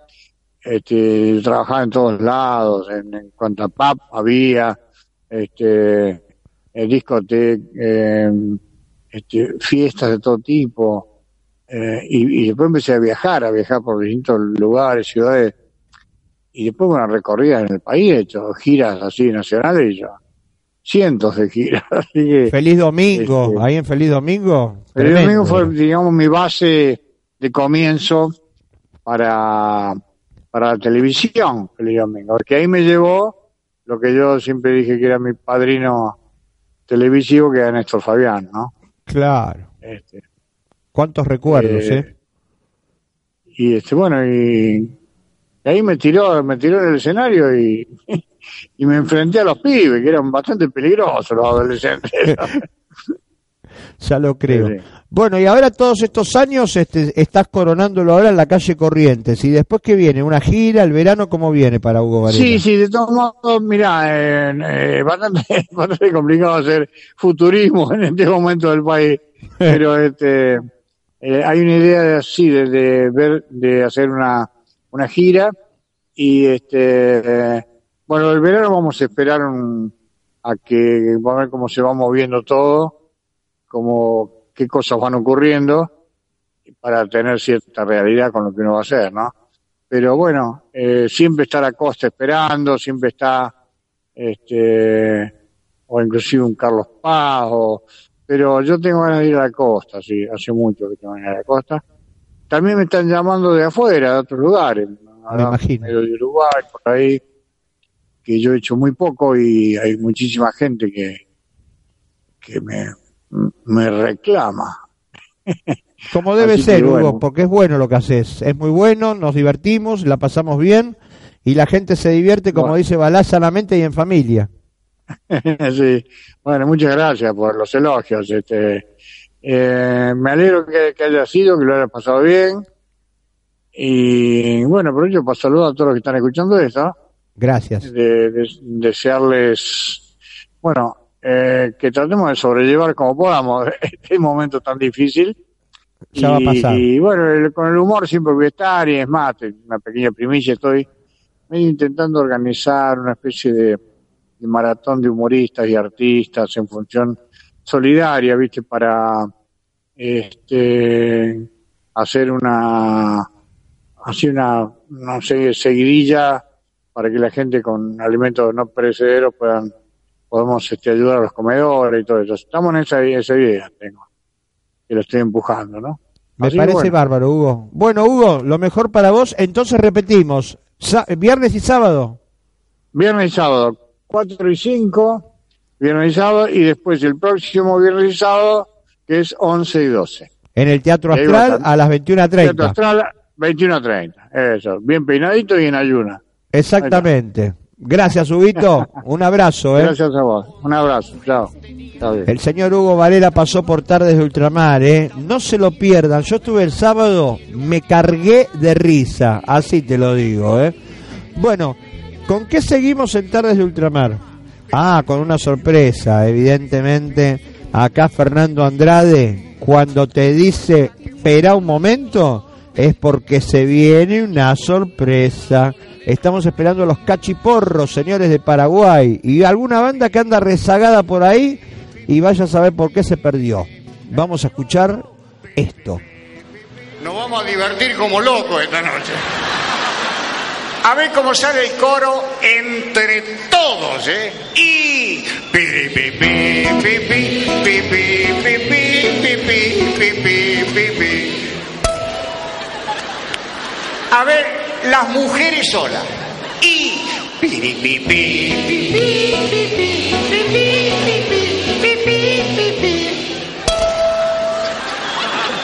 este, trabajaba en todos lados, en, en cuanto a pub había, este, eh, discoteca, eh, este, fiestas de todo tipo, eh, y, y después empecé a viajar, a viajar por distintos lugares, ciudades, y después una recorrida en el país, he hecho giras así nacionales y cientos de giras. Así que, Feliz Domingo, Este- ahí en Feliz Domingo. el tremendo. domingo fue, digamos, mi base de comienzo para, para la televisión, el domingo, porque ahí me llevó lo que yo siempre dije que era mi padrino televisivo, que era Néstor Fabián, ¿no? Claro. Este, ¿Cuántos recuerdos, Eh, eh? y este, bueno, y, y ahí me tiró, me tiró en el escenario y, y me enfrenté a los pibes, que eran bastante peligrosos los adolescentes. Ya lo creo. Sí. Bueno, y ahora todos estos años este, estás coronándolo ahora en la calle Corrientes. ¿Y después qué viene? ¿Una gira? ¿El verano cómo viene para Hugo Varela? Sí, sí, de todos modos, mirá, eh, eh, bastante, bastante complicado hacer futurismo en este momento del país, pero este, eh, hay una idea de así, de, de ver, de hacer una, una gira y este, eh, bueno, el verano vamos a esperar un- a que, vamos a ver cómo se va moviendo todo, cómo, qué cosas van ocurriendo para tener cierta realidad con lo que uno va a hacer, ¿no? pero bueno, eh, siempre está la costa esperando, siempre está, este, o inclusive un Carlos Paz, o, pero yo tengo ganas de ir a la costa, sí, hace mucho que tengo ganas de ir a la costa. También me están llamando de afuera, de otros lugares, Me imagino. medio de Uruguay, por ahí, que yo he hecho muy poco y hay muchísima gente que, que me, me reclama. Como debe Así ser, Hugo, porque es bueno lo que haces. Es muy bueno, nos divertimos, la pasamos bien y la gente se divierte, como Bueno. dice Balá, sanamente y en familia. sí. Bueno, muchas gracias por los elogios. Este, eh, me alegro que, que haya sido, que lo haya pasado bien. Y bueno, por ello, para saludar a todos los que están escuchando esto, Gracias. de, de- desearles, bueno, eh, que tratemos de sobrellevar como podamos este momento tan difícil. Ya va a pasar. y bueno, el- con el humor siempre voy a estar, y es más, una pequeña primicia, estoy intentando organizar una especie de, de maratón de humoristas y artistas en función solidaria, ¿viste? Para este hacer una así una no sé seguidilla para que la gente con alimentos no perecederos puedan podamos este, ayudar a los comedores y todo eso. Estamos en esa, esa idea, tengo, que lo estoy empujando, ¿no? Me Así parece bueno. bárbaro, Hugo. Bueno, Hugo, lo mejor para vos. Entonces repetimos, sa- viernes y sábado. Viernes y sábado, 4 y 5, viernes y sábado, y después el próximo viernes y sábado, que es 11 y 12. En el Teatro Astral a las Teatro 21.30. Astral, 21 a 30. Eso, bien peinadito y en ayuna. Exactamente. Gracias, Huguito. Un abrazo, ¿eh? Gracias a vos. Un abrazo. Chao. El señor Hugo Varela pasó por Tardes de Ultramar, ¿eh? No se lo pierdan. Yo estuve el sábado, me cargué de risa. Así te lo digo, ¿eh? Bueno, ¿con qué seguimos en Tardes de Ultramar? Ah, con una sorpresa, evidentemente. Acá Fernando Andrade, cuando te dice, espera un momento, es porque se viene una sorpresa. Estamos esperando a los cachiporros, señores de Paraguay, y alguna banda que anda rezagada por ahí y vaya a saber por qué se perdió. Vamos a escuchar esto. Nos vamos a divertir como locos esta noche. A ver cómo sale el coro entre todos, eh. Y, pipi, pipi, pipi, pipi, pipi, pipi, pipi, pipi, pipi, pipi. A ver las mujeres solas. Y, pipi, pipi, pipi.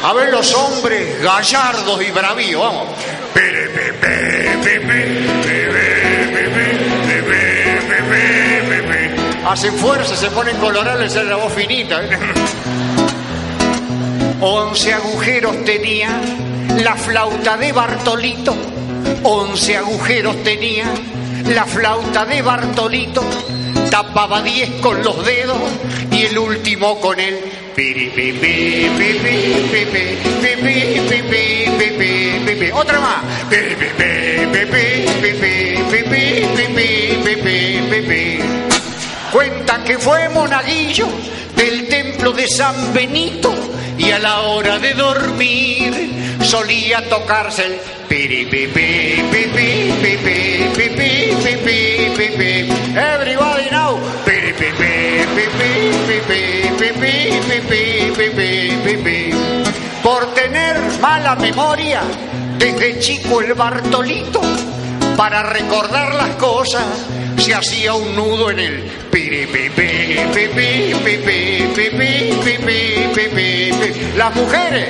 A ver los hombres gallardos y bravíos, vamos. Hacen fuerza, se ponen colorados y sale la voz finita. ¿eh? Once agujeros tenía la flauta de Bartolito. Once agujeros tenía La flauta de Bartolito tapaba diez con los dedos y el último con el otra más cuenta que fue monaguillo del templo de San Benito y a la hora de dormir solía tocarse el Everybody now. Por tener mala memoria, desde chico el Bartolito para recordar las cosas, se hacía un nudo en el. Las mujeres.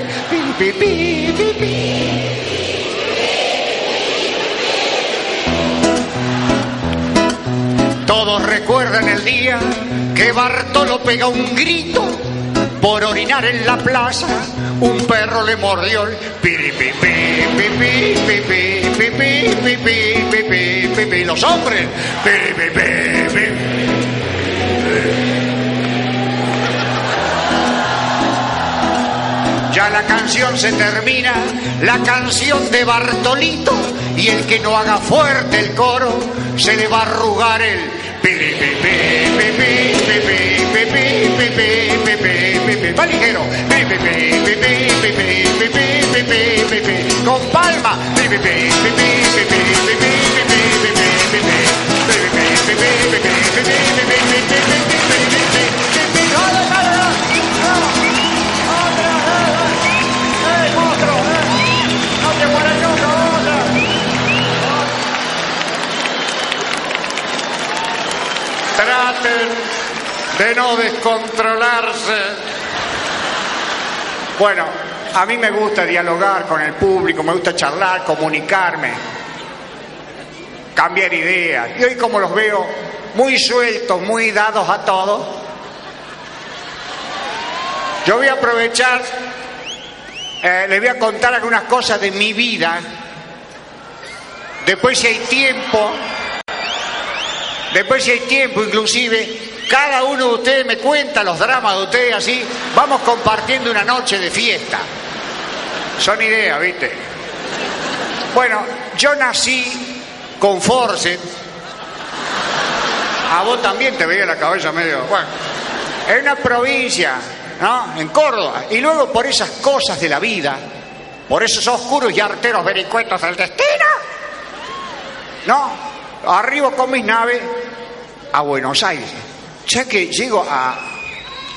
Todos recuerdan el día que Bartolo pega un grito por orinar en la plaza. Un perro le mordió el pipi. Los hombres. Ya la canción se termina, la canción de Bartolito, y el que no haga fuerte el coro, se le va a arrugar el pipi, pipi, pipi, pipi, pipi, pipi va ligero, con palma, traten de no descontrolarse bueno, a mí me gusta dialogar con el público, me gusta charlar, comunicarme, cambiar ideas. Y hoy como los veo muy sueltos, muy dados a todo, yo voy a aprovechar, eh, les voy a contar algunas cosas de mi vida. Después si hay tiempo, después si hay tiempo inclusive, cada uno de ustedes me cuenta los dramas de ustedes así, vamos compartiendo una noche de fiesta. Son ideas, ¿viste? Bueno, yo nací con Force. A vos también te veía la cabeza medio. Bueno, en una provincia, ¿no? En Córdoba. Y luego por esas cosas de la vida, por esos oscuros y arteros vericuetos del destino, ¿no? Arribo con mis naves a Buenos Aires. Ya que llego a.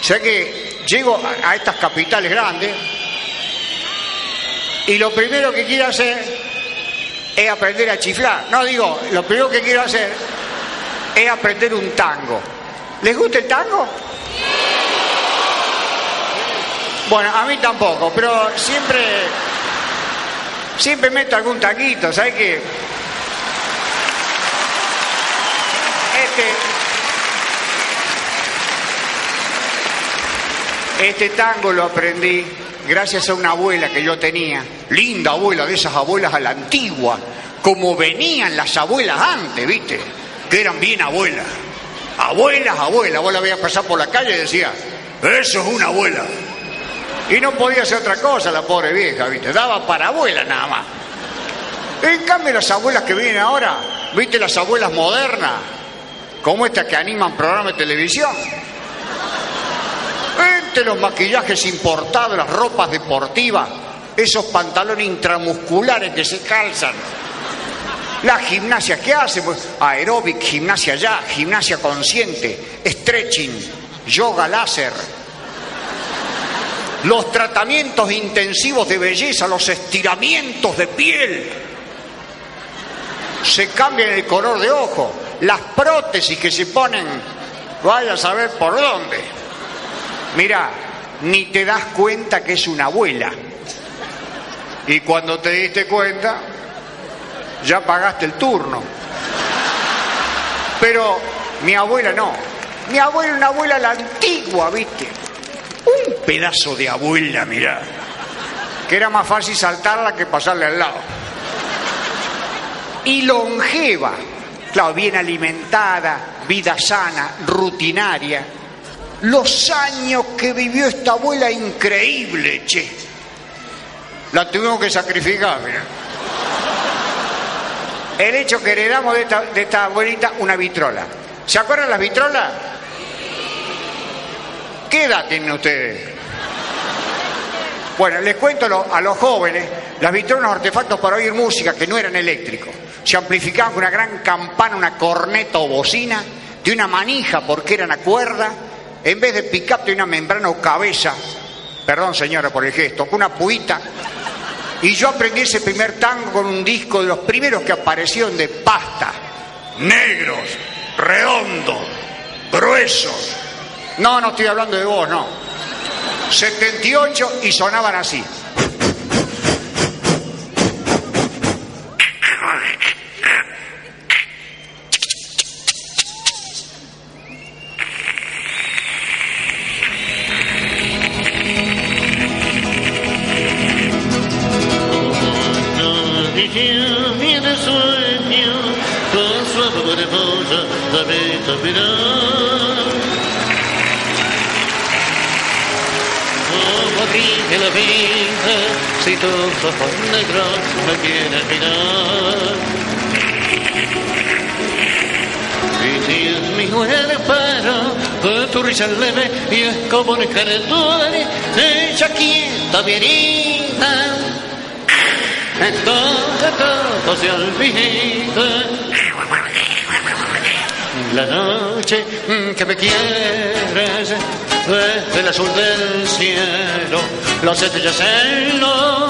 Ya que llego a, estas capitales grandes. Y lo primero que quiero hacer es aprender a chiflar. No digo, lo primero que quiero hacer es aprender un tango. ¿Les gusta el tango? Bueno, a mí tampoco, pero siempre siempre meto algún tanguito, ¿sabes qué? Este este tango lo aprendí gracias a una abuela que yo tenía, linda abuela, de esas abuelas a la antigua, como venían las abuelas antes, ¿viste? Que eran bien abuelas. Abuelas, abuelas. Vos la veías pasar por la calle y decía, eso es una abuela. Y no podía hacer otra cosa la pobre vieja, ¿viste? Daba para abuela nada más. En cambio, las abuelas que vienen ahora, ¿viste? Las abuelas modernas, como estas que animan programas de televisión. Vente los maquillajes importados, las ropas deportivas, esos pantalones intramusculares que se calzan. La gimnasia que hace, pues aeróbic, gimnasia ya, gimnasia consciente, stretching, yoga láser. Los tratamientos intensivos de belleza, los estiramientos de piel. Se cambian el color de ojo, las prótesis que se ponen, vaya a saber por dónde. Mira, ni te das cuenta que es una abuela. Y cuando te diste cuenta, ya pagaste el turno. Pero mi abuela no. Mi abuela, una abuela la antigua, ¿viste? Un pedazo de abuela, mirá. Que era más fácil saltarla que pasarle al lado. Y longeva. claro, bien alimentada, vida sana, rutinaria. Los años que vivió esta abuela, increíble, che. La tuvimos que sacrificar, mira. El hecho que heredamos de esta, de esta abuelita una vitrola. ¿Se acuerdan las vitrolas? ¿Qué edad tienen ustedes? Bueno, les cuento a los jóvenes, las vitrolas artefactos para oír música que no eran eléctricos. Se amplificaban con una gran campana, una corneta o bocina, de una manija porque eran a cuerda, en vez de pick-up de una membrana o cabeza, perdón señora por el gesto, con una puita. Y yo aprendí ese primer tango con un disco de los primeros que aparecieron de pasta, negros, redondos, gruesos. No, no estoy hablando de vos, no. 78 y sonaban así. Ojos negros me quieren mirar. Y si es mi cuerpo, de tu risa leve, y es como un escaredor, ella quieta, bienita. Entonces todo se olvida. La noche que me quieres, desde el azul del cielo, las estrellas en los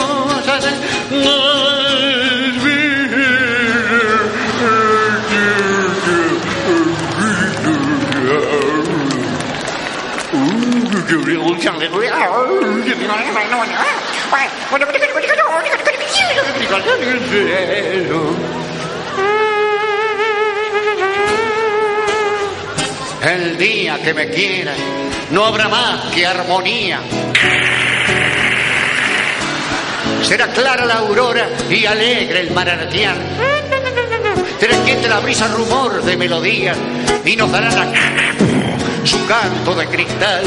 El día que me quieras, no habrá más que armonía. Será clara la aurora y alegre el manantial. Quieta la brisa rumor de melodías y nos dará su canto de cristal.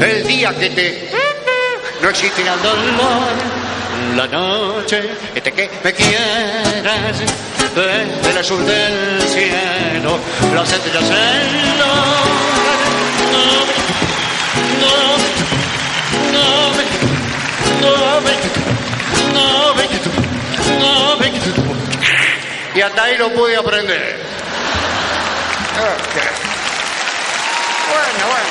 El día que te no existirá dolor. La noche que me quieras desde el azul del cielo, las estrellas en y hasta ahí lo pude aprender. Bueno, bueno.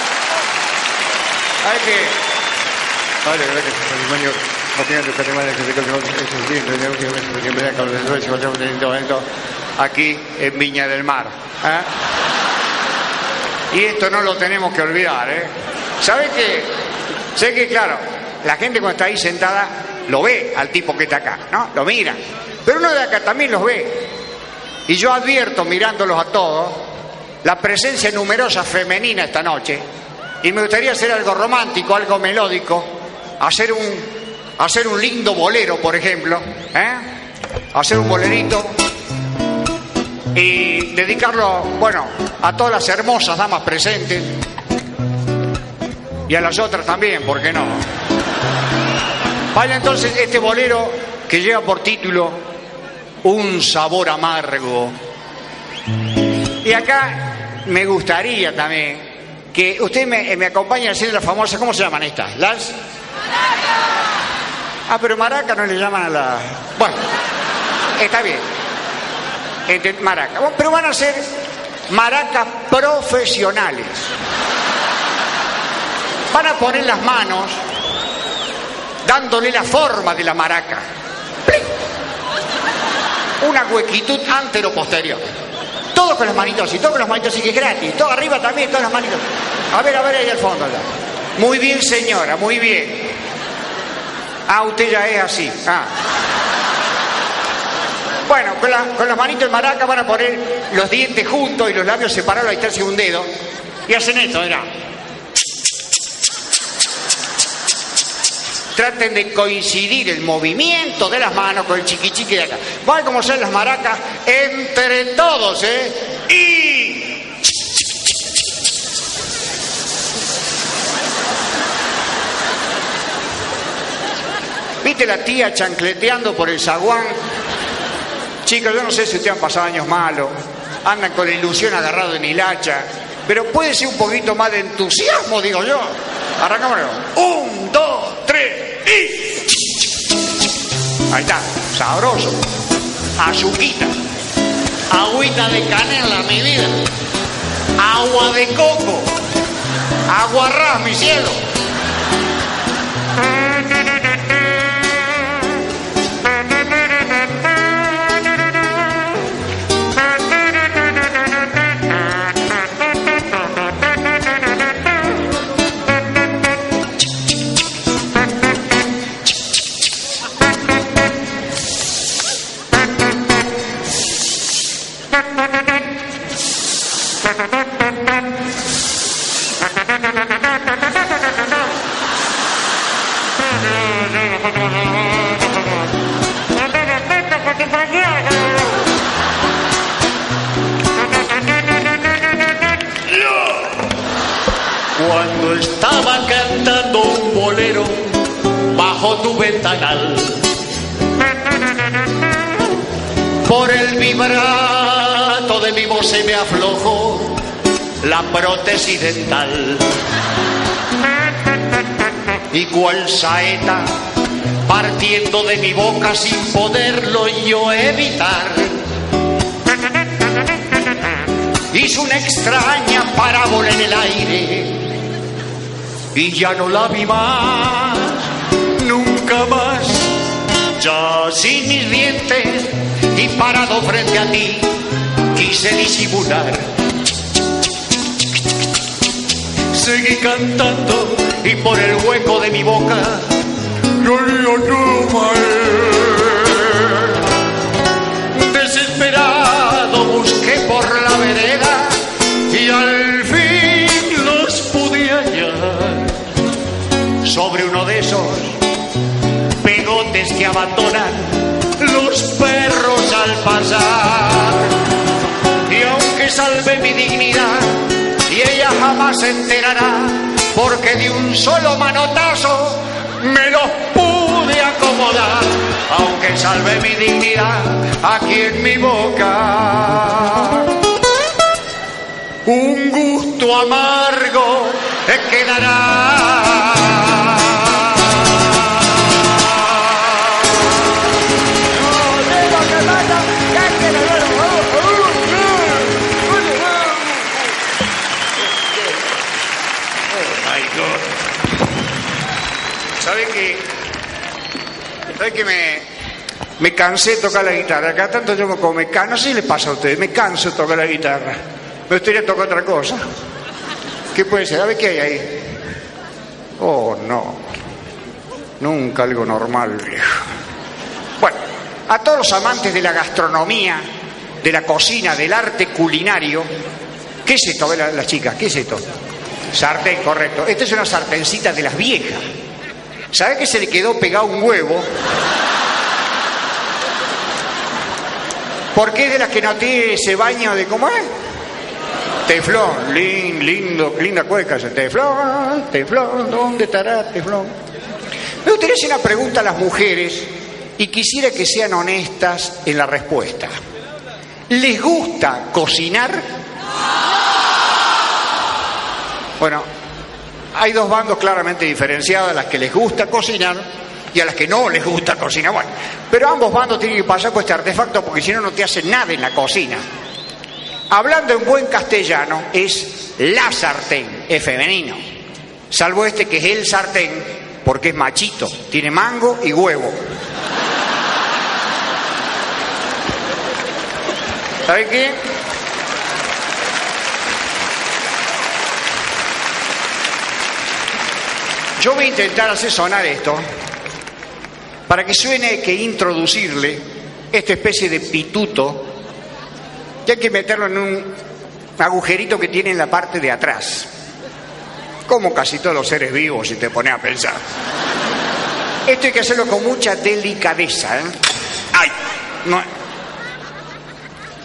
Hay que. Vale, gracias, matrimonio. Aquí en Viña del Mar. ¿eh? Y esto no lo tenemos que olvidar, ¿eh? ¿Sabe qué? Sé que, claro, la gente cuando está ahí sentada lo ve al tipo que está acá, ¿no? Lo mira. Pero uno de acá también los ve. Y yo advierto, mirándolos a todos, la presencia numerosa femenina esta noche. Y me gustaría hacer algo romántico, algo melódico, hacer un, hacer un lindo bolero, por ejemplo, ¿eh? hacer un bolerito y dedicarlo, bueno, a todas las hermosas damas presentes y a las otras también, ¿por qué no? Vaya entonces este bolero que lleva por título Un sabor amargo. Y acá me gustaría también que usted me, me acompañe a decir la famosa, ¿cómo se llaman estas? Las... Ah, pero maraca no le llaman a la... Bueno, está bien. Ente- Maraca. Pero van a ser maracas profesionales. Van a poner las manos dándole la forma de la maraca. Una huequitud antero-posterior. Todos con las manitos así, todos con las manitos así que es gratis. Todo arriba también, todas las manitos. A ver, a ver ahí al fondo. Muy bien, señora, muy bien. Ah, usted ya es así. Ah. Bueno, con, la- las manitos en maraca van a poner los dientes juntos y los labios separados a distancia de un dedo. Y hacen esto, mira. Traten de coincidir el movimiento de las manos con el chiquichiqui de acá. Van como son las maracas entre todos, ¿eh? Y... ¿Viste la tía chancleteando por el zaguán? Chicos, yo no sé si ustedes han pasado años malos, andan con la ilusión agarrado en hilacha, pero puede ser un poquito más de entusiasmo, digo yo. Arrancamos. Un, dos, tres y. Ahí está, sabroso. Azuquita. Agüita de canela, mi vida. Agua de coco. Agua ras, mi cielo. Prótesis dental. Y cual saeta partiendo de mi boca sin poderlo yo evitar. Hizo una extraña parábola en el aire y ya no la vi más, nunca más. Ya sin mis dientes y parado frente a ti, quise disimular. Seguí cantando y por el hueco de mi boca lloría tu Desesperado busqué por la vereda y al fin los pude hallar sobre uno de esos pegotes que abandonan los perros al pasar. Y aunque salve mi dignidad, jamás se enterará, porque de un solo manotazo me los pude acomodar, aunque salve mi dignidad aquí en mi boca. Un gusto amargo quedará. ¿Saben que me, me cansé de tocar la guitarra? Acá tanto yo como me canso, no sé si le pasa a ustedes, me canso de tocar la guitarra. Me gustaría tocar otra cosa. ¿Qué puede ser? A ver qué hay ahí. Oh, no. Nunca algo normal, viejo. Bueno, a todos los amantes de la gastronomía, de la cocina, del arte culinario, ¿qué es esto? A ver, las chicas, ¿qué es esto? Sartén, correcto. Esta es una sartencita de las viejas. ¿Sabe que se le quedó pegado un huevo? Porque es de las que no tiene ese baño de cómo es. Teflón, lin, lindo, linda cueca teflón, teflón, ¿dónde estará teflón? Me gustaría hacer una pregunta a las mujeres y quisiera que sean honestas en la respuesta. ¿Les gusta cocinar? Bueno, hay dos bandos claramente diferenciados, a las que les gusta cocinar y a las que no les gusta cocinar. Bueno, pero ambos bandos tienen que pasar por este artefacto porque si no, no te hacen nada en la cocina. Hablando en buen castellano, es la sartén, es femenino. Salvo este que es el sartén, porque es machito, tiene mango y huevo. ¿Sabe qué? Yo voy a intentar hacer sonar esto para que suene que introducirle esta especie de pituto que hay que meterlo en un agujerito que tiene en la parte de atrás. Como casi todos los seres vivos, si te pones a pensar. Esto hay que hacerlo con mucha delicadeza, ¿eh? ¡Ay! No,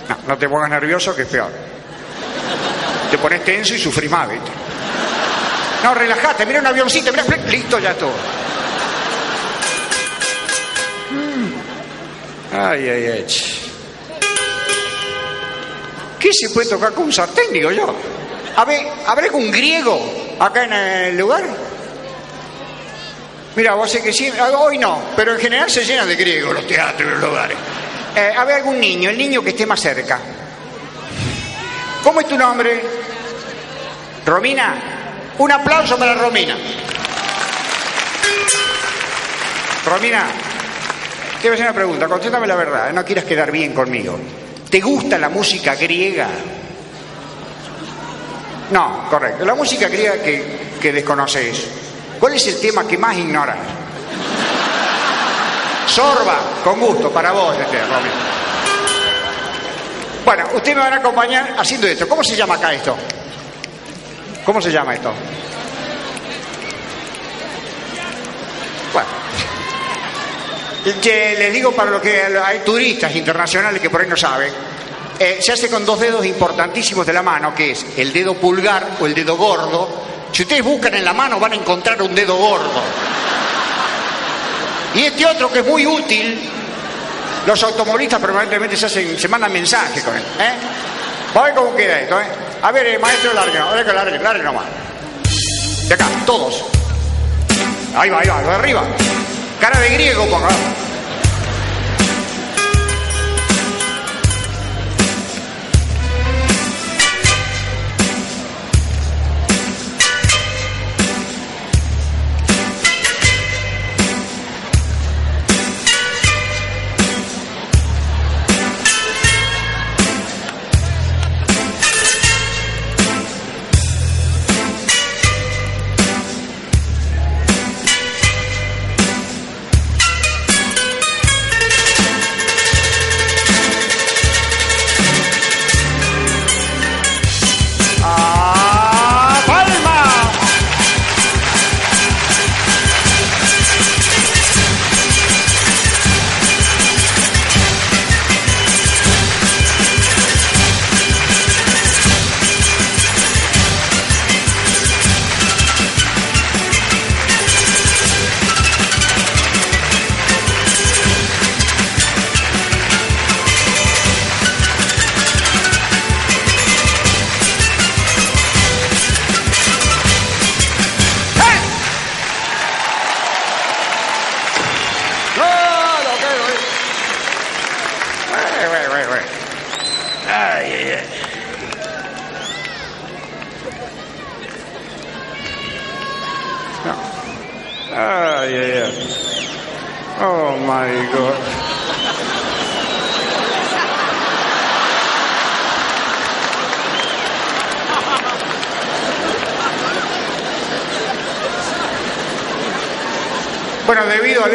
no, no te pongas nervioso, que es peor. Te pones tenso y sufrís más, ¿viste? No, relajate, mira un avioncito, mira, listo, ya todo. Mm. Ay, ay, ay. ¿Qué se puede tocar con un sartén, digo yo? A ver, ¿habrá algún griego acá en el lugar? Mira, vos sé que sí, hoy no, pero en general se llenan de griegos los teatros y los lugares. Eh, a ver, algún niño, el niño que esté más cerca. ¿Cómo es tu nombre? Romina. Un aplauso para Romina. Romina, te voy a hacer una pregunta, contéstame la verdad, eh, no quieras quedar bien conmigo. ¿Te gusta la música griega? No, correcto. La música griega que, que desconoces. ¿Cuál es el tema que más ignoras? Sorba, con gusto, para vos, este, Romina. Bueno, ustedes me van a acompañar haciendo esto. ¿Cómo se llama acá esto? ¿Cómo se llama esto? Bueno. Que les digo para lo que hay turistas internacionales que por ahí no saben. eh, se hace con dos dedos importantísimos de la mano, que es el dedo pulgar o el dedo gordo. Si ustedes buscan en la mano van a encontrar un dedo gordo. Y este otro que es muy útil, los automovilistas permanentemente se, hacen, se mandan mensajes con él. ¿eh? Ver cómo queda esto. ¿eh? A ver, eh, maestro, largue, a ver que largue, largue nomás. De acá, todos. Ahí va, ahí va, de arriba. Cara de griego, por favor.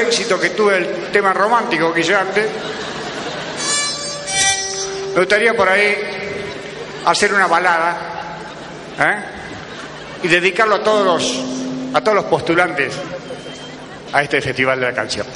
Éxito que tuve el tema romántico que hice antes, me gustaría por ahí hacer una balada ¿eh? y dedicarlo a todos los a todos los postulantes a este festival de la canción.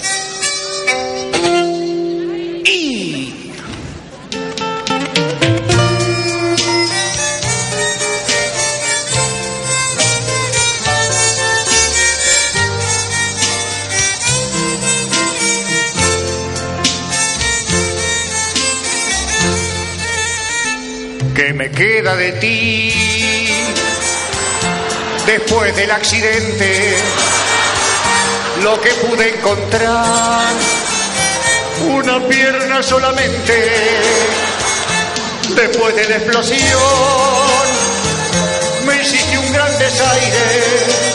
De ti después del accidente? Lo que pude encontrar, una pierna solamente. Después de la explosión, me hiciste un gran desaire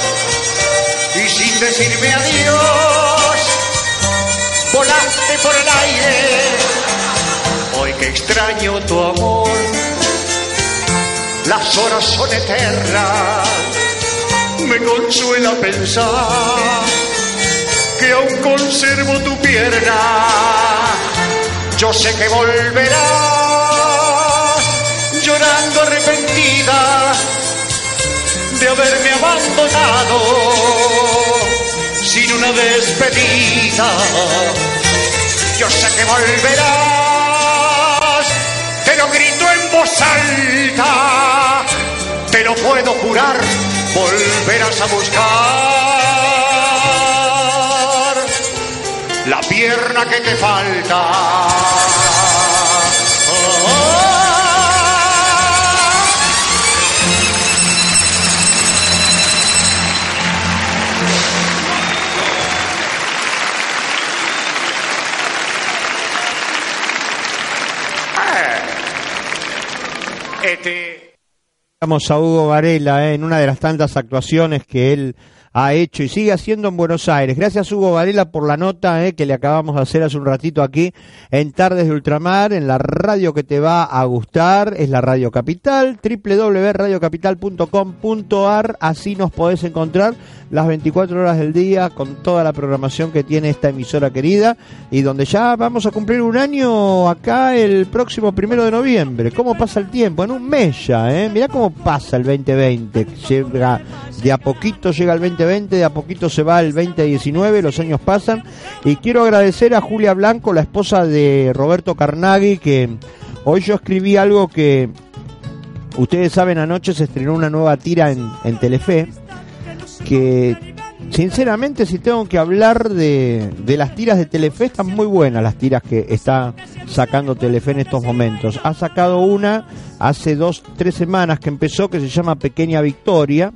y sin decirme adiós, volaste por el aire. Hoy que extraño tu amor, las horas son eternas. Me consuela pensar que aún conservo tu pierna. Yo sé que volverás llorando arrepentida de haberme abandonado sin una despedida. Yo sé que volverás, te lo grito voz te lo puedo jurar, volverás a buscar la pierna que te falta. Este, Vamos a Hugo Varela eh, en una de las tantas actuaciones que él ha hecho y sigue haciendo en Buenos Aires. Gracias Hugo Varela por la nota eh, que le acabamos de hacer hace un ratito aquí en Tardes de Ultramar, en la radio que te va a gustar, es la Radio Capital, www.radiocapital.com.ar, así nos podés encontrar las 24 horas del día con toda la programación que tiene esta emisora querida y donde ya vamos a cumplir un año acá el próximo primero de noviembre. ¿Cómo pasa el tiempo? En un mes ya, ¿eh? Mirá cómo pasa el 2020. Llega, de a poquito llega el 2020, de a poquito se va el 2019, los años pasan. Y quiero agradecer a Julia Blanco, la esposa de Roberto Carnaghi, que hoy yo escribí algo que ustedes saben, anoche se estrenó una nueva tira en, en Telefe que sinceramente si tengo que hablar de, de, las tiras de Telefe están muy buenas las tiras que está sacando Telefe en estos momentos. Ha sacado una hace dos tres semanas que empezó que se llama Pequeña Victoria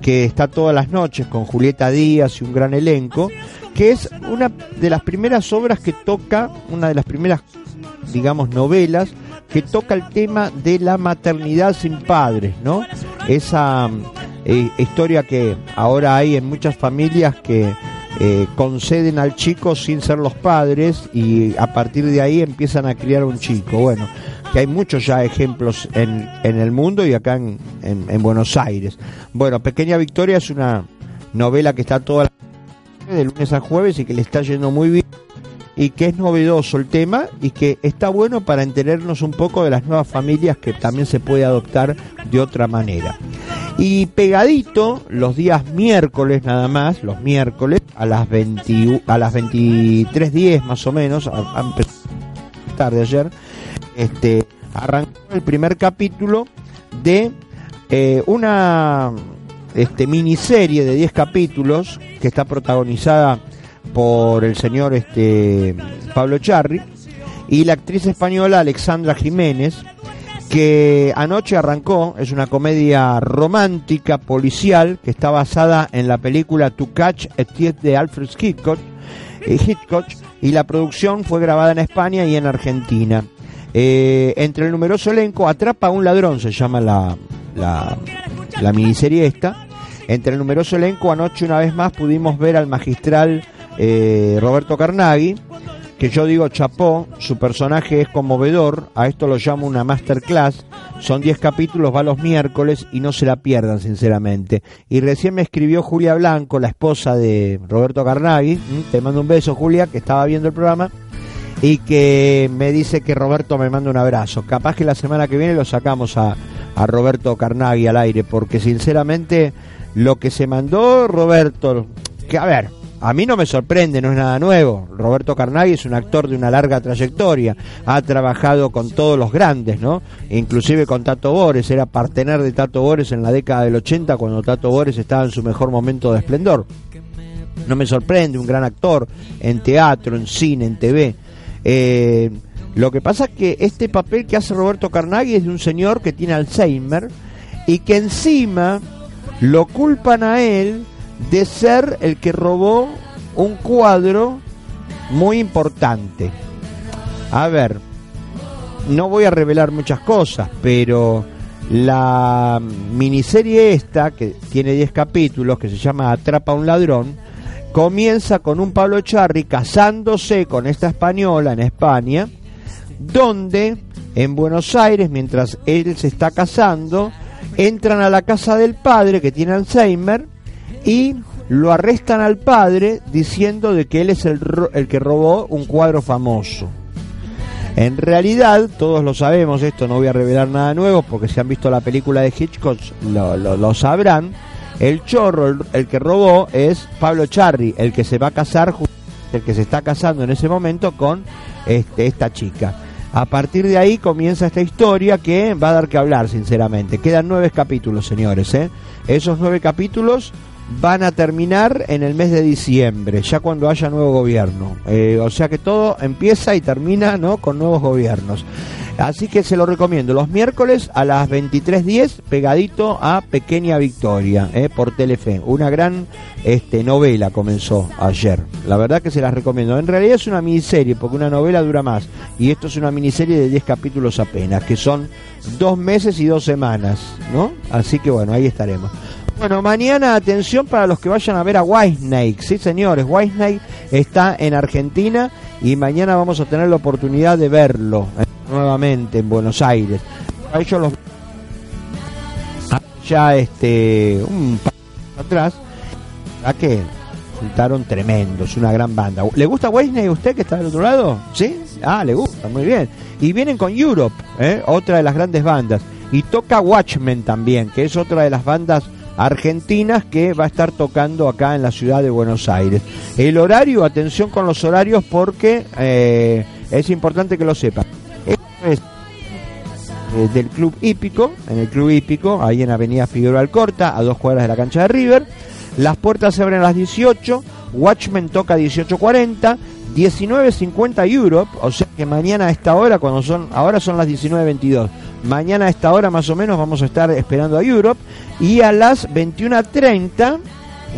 que está todas las noches con Julieta Díaz y un gran elenco que es una de las primeras obras que toca una de las primeras digamos novelas que toca el tema de la maternidad sin padres no esa eh, historia que ahora hay en muchas familias que eh, conceden al chico sin ser los padres y a partir de ahí empiezan a criar un chico. Bueno, que hay muchos ya ejemplos en, en el mundo y acá en, en, en, Buenos Aires. Bueno, Pequeña Victoria es una novela que está toda la de lunes a jueves y que le está yendo muy bien y que es novedoso el tema y que está bueno para enterarnos un poco de las nuevas familias que también se puede adoptar de otra manera. Y pegadito, los días miércoles nada más, los miércoles, a las, 20, a las 23.10 más o menos, a, a tarde ayer, este, arrancó el primer capítulo de eh, una este, miniserie de 10 capítulos que está protagonizada por el señor este, Pablo Charri y la actriz española Alexandra Jiménez, que anoche arrancó, es una comedia romántica, policial, que está basada en la película To Catch a Thief de Alfred Hitchcock, eh, Hitchcock, y la producción fue grabada en España y en Argentina. Eh, entre el numeroso elenco, Atrapa a un ladrón, se llama la, la, la miniserie esta. Entre el numeroso elenco, anoche una vez más pudimos ver al magistral eh, Roberto Carnaghi, que yo digo chapó, su personaje es conmovedor, a esto lo llamo una masterclass, son 10 capítulos, va los miércoles y no se la pierdan sinceramente. Y recién me escribió Julia Blanco, la esposa de Roberto Carnaghi, te mando un beso Julia, que estaba viendo el programa, y que me dice que Roberto me manda un abrazo. Capaz que la semana que viene lo sacamos a, a Roberto Carnaghi al aire, porque sinceramente lo que se mandó Roberto, que a ver, a mí no me sorprende, no es nada nuevo. Roberto Carnaghi es un actor de una larga trayectoria, ha trabajado con todos los grandes, ¿no? Inclusive con Tato Bores, era partener de Tato Bores en la década del 80 cuando Tato Bores estaba en su mejor momento de esplendor. No me sorprende, un gran actor en teatro, en cine, en TV. Eh, lo que pasa es que este papel que hace Roberto Carnaghi es de un señor que tiene Alzheimer y que encima lo culpan a él de ser el que robó un cuadro muy importante. A ver, no voy a revelar muchas cosas, pero la miniserie esta, que tiene 10 capítulos, que se llama Atrapa a un ladrón, comienza con un Pablo Charri casándose con esta española en España, donde en Buenos Aires, mientras él se está casando, entran a la casa del padre que tiene Alzheimer, y lo arrestan al padre diciendo de que él es el, el, que robó un cuadro famoso. En realidad, todos lo sabemos, esto no voy a revelar nada nuevo porque si han visto la película de Hitchcock lo, lo, lo sabrán, El chorro, el, que robó, es Pablo Charri, el que se va a casar, el que se está casando en ese momento con este, esta chica. A partir de ahí comienza esta historia que va a dar que hablar, sinceramente. Quedan nueve capítulos, señores. ¿eh? Esos nueve capítulos van a terminar en el mes de diciembre, ya cuando haya nuevo gobierno. Eh, o sea que todo empieza y termina ¿no? con nuevos gobiernos. Así que se lo recomiendo. Los miércoles a las 23.10, pegadito a Pequeña Victoria, eh, por Telefe. Una gran este, novela comenzó ayer. La verdad que se las recomiendo. En realidad es una miniserie, porque una novela dura más. Y esto es una miniserie de 10 capítulos apenas, que son dos meses y dos semanas, ¿no? Así que bueno, ahí estaremos. Bueno, mañana atención para los que vayan a ver a Whitesnake. Sí, señores, Whitesnake está en Argentina y mañana vamos a tener la oportunidad de verlo eh, nuevamente en Buenos Aires. A ellos los ya este un pa- atrás, a que resultaron tremendos, una gran banda. ¿Le gusta Whitesnake usted que está del otro lado? ¿Sí? Ah, le gusta, muy bien. Y vienen con Europe, ¿eh? otra de las grandes bandas. Y toca Watchmen también, que es otra de las bandas argentinas que va a estar tocando acá en la ciudad de Buenos Aires. El horario, atención con los horarios porque eh, es importante que lo sepan. Es eh, del Club Hípico, en el Club Hípico, ahí en Avenida Figueroa Alcorta, a dos cuadras de la cancha de River. Las puertas se abren a las 18, Watchmen toca a 18.40, 19.50 Europe, o sea que mañana a esta hora, cuando son, ahora son las 19.22, mañana a esta hora más o menos vamos a estar esperando a Europe, y a las 21.30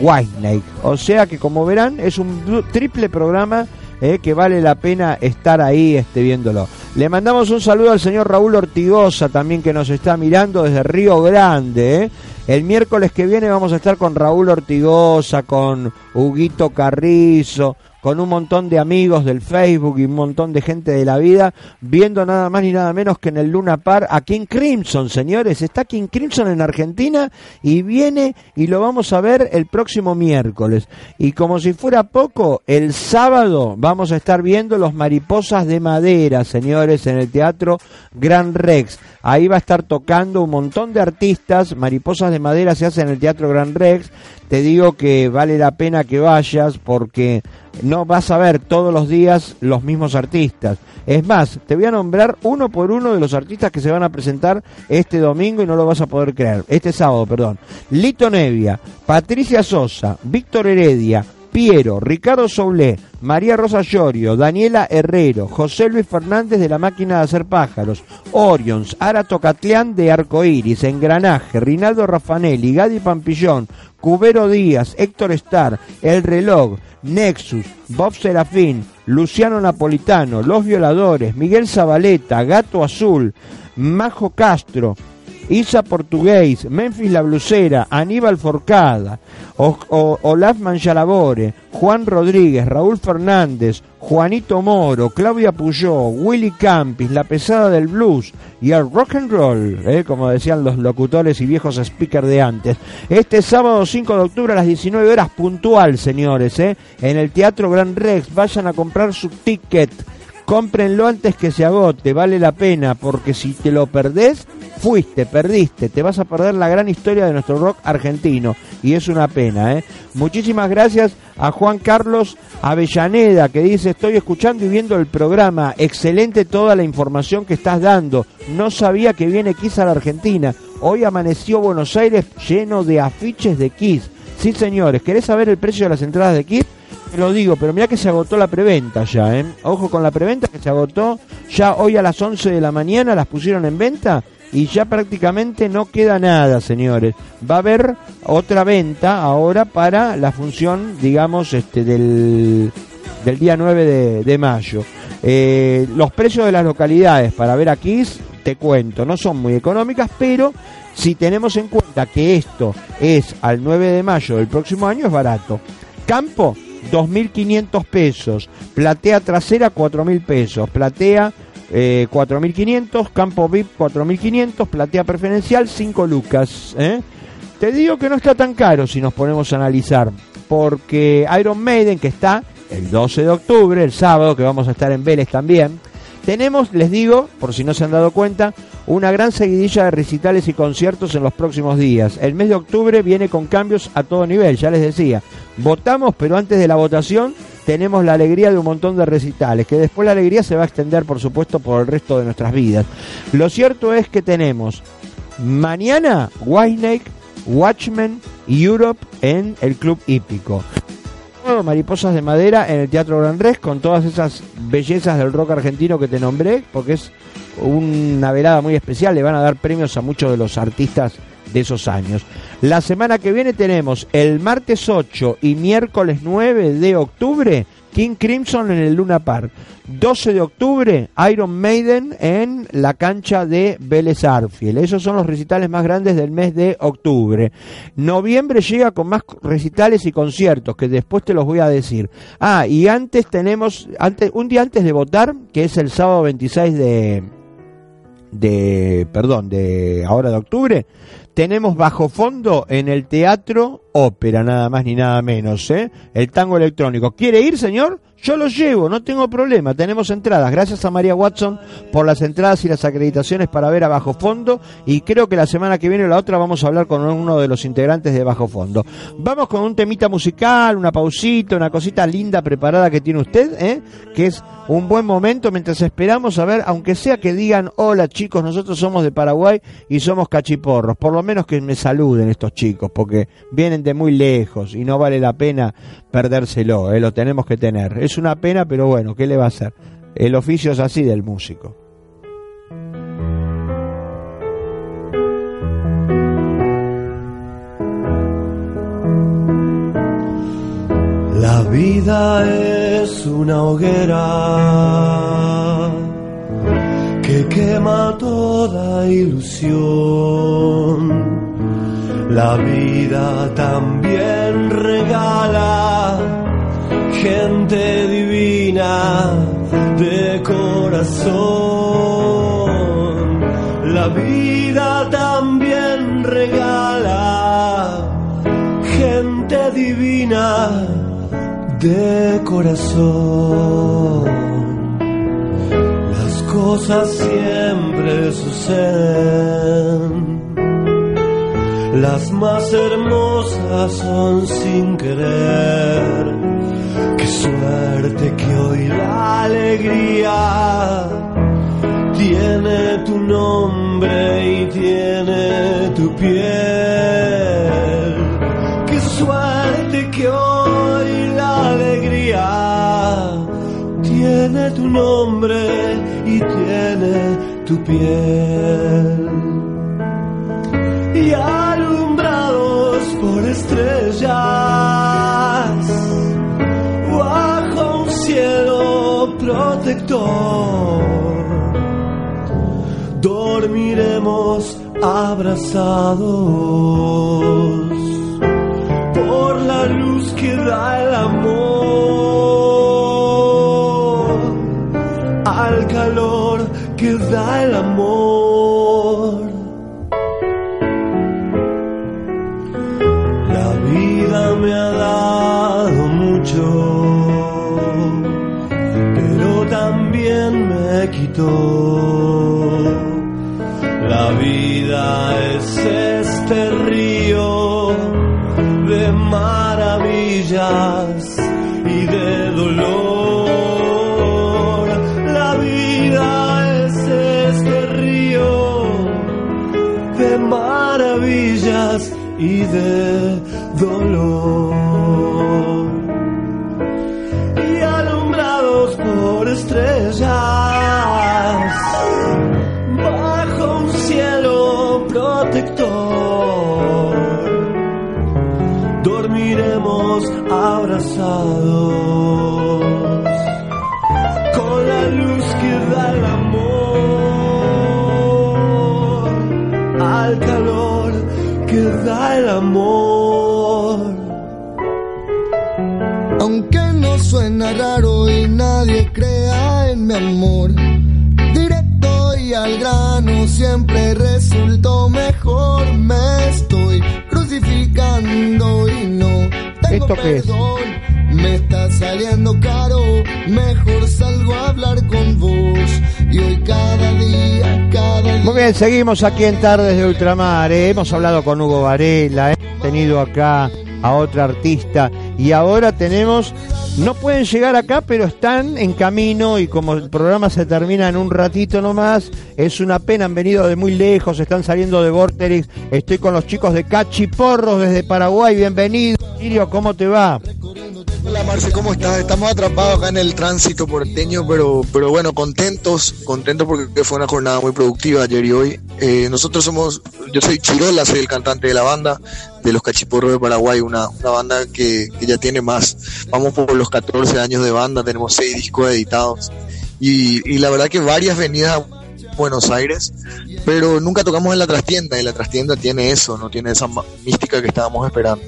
Whitesnake, o sea que como verán es un triple programa eh, que vale la pena estar ahí este, viéndolo. Le mandamos un saludo al señor Raúl Ortigosa también que nos está mirando desde Río Grande. eh. El miércoles que viene vamos a estar con Raúl Ortigosa, con Huguito Carrizo, con un montón de amigos del Facebook y un montón de gente de la vida, viendo nada más ni nada menos que en el Luna Par a King Crimson, señores. Está King Crimson en Argentina y viene y lo vamos a ver el próximo miércoles. Y como si fuera poco, el sábado vamos a estar viendo los Mariposas de Madera, señores, en el Teatro Gran Rex. Ahí va a estar tocando un montón de artistas. Mariposas de Madera se hace en el Teatro Gran Rex. Te digo que vale la pena que vayas porque no vas a ver todos los días los mismos artistas. Es más, te voy a nombrar uno por uno de los artistas que se van a presentar este domingo y no lo vas a poder creer. Este sábado, perdón. Lito Nevia, Patricia Sosa, Víctor Heredia, Piero, Ricardo Soulé, María Rosa Llorio, Daniela Herrero, José Luis Fernández de la Máquina de Hacer Pájaros, Orions, Ara Tocatlián de Arcoiris, Engranaje, Rinaldo Raffanelli, Gadi Pampillón, Cubero Díaz, Héctor Starr, El Reloj, Nexus, Bob Serafín, Luciano Napolitano, Los Violadores, Miguel Zabaleta, Gato Azul, Majo Castro, Isa Portugués, Memphis La Blusera, Aníbal Forcada, Olaf Manjalabore, Juan Rodríguez, Raúl Fernández, Juanito Moro, Claudia Puyó, Willy Campis, La Pesada del Blues y el Rock and Roll, eh, como decían los locutores y viejos speakers de antes. Este sábado 5 de octubre a las 19 horas puntual, señores, eh, en el Teatro Gran Rex. Vayan a comprar su ticket. Cómprenlo antes que se agote, vale la pena, porque si te lo perdés, fuiste, perdiste, te vas a perder la gran historia de nuestro rock argentino, y es una pena, ¿eh? Muchísimas gracias a Juan Carlos Avellaneda, que dice, estoy escuchando y viendo el programa, excelente toda la información que estás dando, no sabía que viene Kiss a la Argentina, hoy amaneció Buenos Aires lleno de afiches de Kiss. Sí, señores, ¿querés saber el precio de las entradas de Kiss? Te lo digo, pero mira que se agotó la preventa ya, ¿eh? Ojo con la preventa que se agotó. Ya hoy a las 11 de la mañana las pusieron en venta y ya prácticamente no queda nada, señores. Va a haber otra venta ahora para la función, digamos, este del, del día 9 de, mayo. Eh, los precios de las localidades para ver aquí, te cuento, no son muy económicas, pero si tenemos en cuenta que esto es al 9 de mayo del próximo año, es barato. Campo, 2.500 pesos. Platea trasera, 4.000 pesos. Platea eh, 4.500. Campo VIP, 4.500. Platea preferencial, 5 lucas. ¿eh? Te digo que no está tan caro si nos ponemos a analizar. Porque Iron Maiden, que está el 12 de octubre, el sábado, que vamos a estar en Vélez también. Tenemos, les digo, por si no se han dado cuenta, una gran seguidilla de recitales y conciertos en los próximos días. El mes de octubre viene con cambios a todo nivel, ya les decía. Votamos, pero antes de la votación tenemos la alegría de un montón de recitales, que después la alegría se va a extender, por supuesto, por el resto de nuestras vidas. Lo cierto es que tenemos mañana Whitesnake, Watchmen Europe en el Club Hípico. Mariposas de Madera en el Teatro Gran Rex con todas esas bellezas del rock argentino que te nombré, porque es una velada muy especial, le van a dar premios a muchos de los artistas de esos años. La semana que viene tenemos el martes 8 y miércoles 9 de octubre King Crimson en el Luna Park. 12 de octubre, Iron Maiden en la cancha de Vélez Arfiel. Esos son los recitales más grandes del mes de octubre. Noviembre llega con más recitales y conciertos, que después te los voy a decir. Ah, y antes tenemos, antes, un día antes de votar, que es el sábado 26 de, de, perdón, de ahora de octubre, tenemos bajo fondo en el teatro ópera, nada más ni nada menos, ¿eh? El tango electrónico. ¿Quiere ir, señor? Yo lo llevo, no tengo problema, tenemos entradas. Gracias a María Watson por las entradas y las acreditaciones para ver a Bajo Fondo y creo que la semana que viene o la otra vamos a hablar con uno de los integrantes de Bajo Fondo. Vamos con un temita musical, una pausita, una cosita linda preparada que tiene usted, ¿eh? que es un buen momento mientras esperamos a ver, aunque sea que digan, hola chicos, nosotros somos de Paraguay y somos cachiporros, por lo menos que me saluden estos chicos, porque vienen de muy lejos y no vale la pena perdérselo, ¿eh? lo tenemos que tener. Una pena, pero bueno, ¿qué le va a hacer? El oficio es así del músico. La vida es una hoguera que quema toda ilusión. La vida también regala gente divina de corazón. La vida también regala gente divina de corazón. Las cosas siempre suceden. Las más hermosas son sin querer. Suerte que hoy la alegría tiene tu nombre y tiene tu piel. Qué suerte que hoy la alegría tiene tu nombre y tiene tu piel. Y alumbrados por estrellas protector. Dormiremos abrazados por la luz que da el amor, al calor que da el amor. La vida es este río de maravillas y de dolor. La vida es este río de maravillas y de dolor. Y alumbrados por estrellas abrazados con la luz que da el amor, al calor que da el amor. Aunque no suena raro y nadie crea en mi amor, directo y al grano siempre resultó mejor. Me estoy crucificando ¿Esto qué es? perdón. me está saliendo caro, mejor salgo a hablar con vos. Y hoy cada día, cada día. Muy bien, seguimos aquí en Tardes de Ultramar. ¿eh? Hemos hablado con Hugo Varela, hemos tenido acá a otra artista y ahora tenemos, no pueden llegar acá, pero están en camino y como el programa se termina en un ratito nomás, es una pena, han venido de muy lejos, están saliendo de Vorterix, estoy con los chicos de Cachiporros desde Paraguay, bienvenido. Sirio, ¿cómo te va? Hola Marce, ¿cómo estás? Estamos atrapados acá en el tránsito porteño, pero, pero bueno, contentos, contentos porque fue una jornada muy productiva ayer y hoy. Eh, nosotros somos, yo soy Chirola, soy el cantante de la banda de los Cachiporros de Paraguay, una, una banda que, que ya tiene más, vamos por los 14 años de banda, tenemos 6 discos editados y, y la verdad que varias venidas a Buenos Aires, pero nunca tocamos en la trastienda y la trastienda tiene eso, no tiene esa mística que estábamos esperando.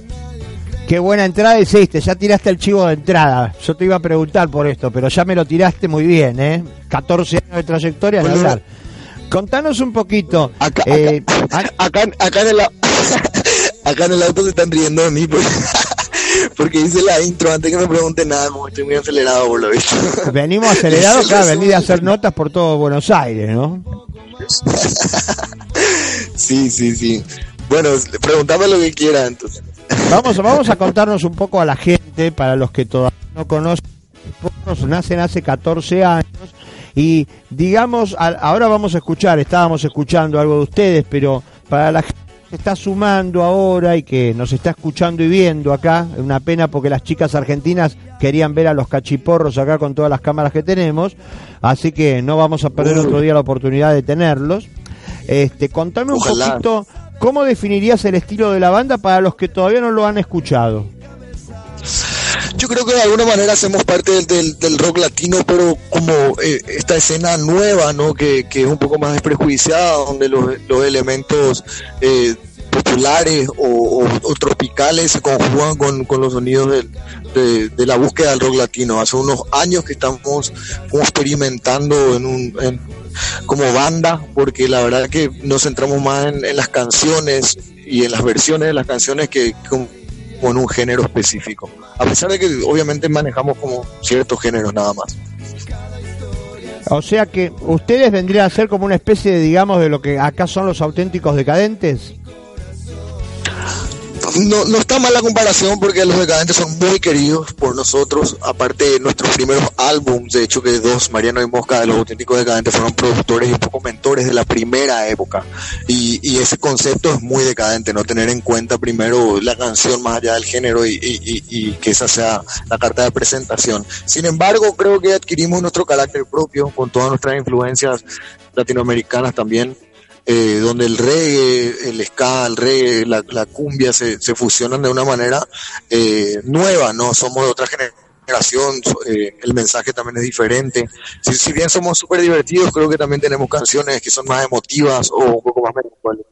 Qué buena entrada hiciste, ya tiraste el chivo de entrada. Yo te iba a preguntar por esto, pero ya me lo tiraste muy bien, ¿eh? 14 años de trayectoria, Bueno, hablar. Contanos un poquito. Acá, eh, acá, acá en el, acá en el auto se están riendo de mí porque, porque hice la intro antes que me pregunten nada, como estoy muy acelerado por lo visto. venimos acelerados, claro, venís a hacer notas por todo Buenos Aires, ¿no? Sí, sí, sí. Bueno, preguntame lo que quiera entonces. Vamos, vamos a contarnos un poco a la gente, para los que todavía no conocen, nacen hace 14 años y digamos, ahora vamos a escuchar, estábamos escuchando algo de ustedes, pero para la gente se está sumando ahora y que nos está escuchando y viendo acá, es una pena porque las chicas argentinas querían ver a los cachiporros acá con todas las cámaras que tenemos, así que no vamos a perder otro día la oportunidad de tenerlos. Este, contame un Ojalá. poquito cómo definirías el estilo de la banda para los que todavía no lo han escuchado. Yo creo que de alguna manera hacemos parte del, del- del rock latino, pero como eh, esta escena nueva, ¿no? Que, que es un poco más desprejuiciada, donde los, los elementos eh, populares o, o- tropicales se conjugan con, con los sonidos de, de la búsqueda del rock latino. Hace unos años que estamos como experimentando en un, en- como banda, porque la verdad que nos centramos más en, en las canciones y en las versiones de las canciones que con, con un género específico. A pesar de que obviamente manejamos como ciertos géneros nada más. O sea que ustedes vendrían a ser como una especie de, digamos, de lo que acá son los auténticos decadentes. No, no está mal la comparación porque los decadentes son muy queridos por nosotros. Aparte de nuestros primeros álbums, de hecho que dos, Mariano y Mosca de los auténticos decadentes fueron productores y poco mentores de la primera época. Y, ese concepto es muy decadente, no tener en cuenta primero la canción más allá del género y- y que esa sea la carta de presentación. Sin embargo, creo que adquirimos nuestro carácter propio con todas nuestras influencias latinoamericanas también eh, donde el reggae, el ska, el reggae, la, la cumbia se, se fusionan de una manera eh, nueva, ¿no? Somos de otra generación, eh, el mensaje también es diferente. Si, si bien somos súper divertidos, creo que también tenemos canciones que son más emotivas o un poco más melancolías.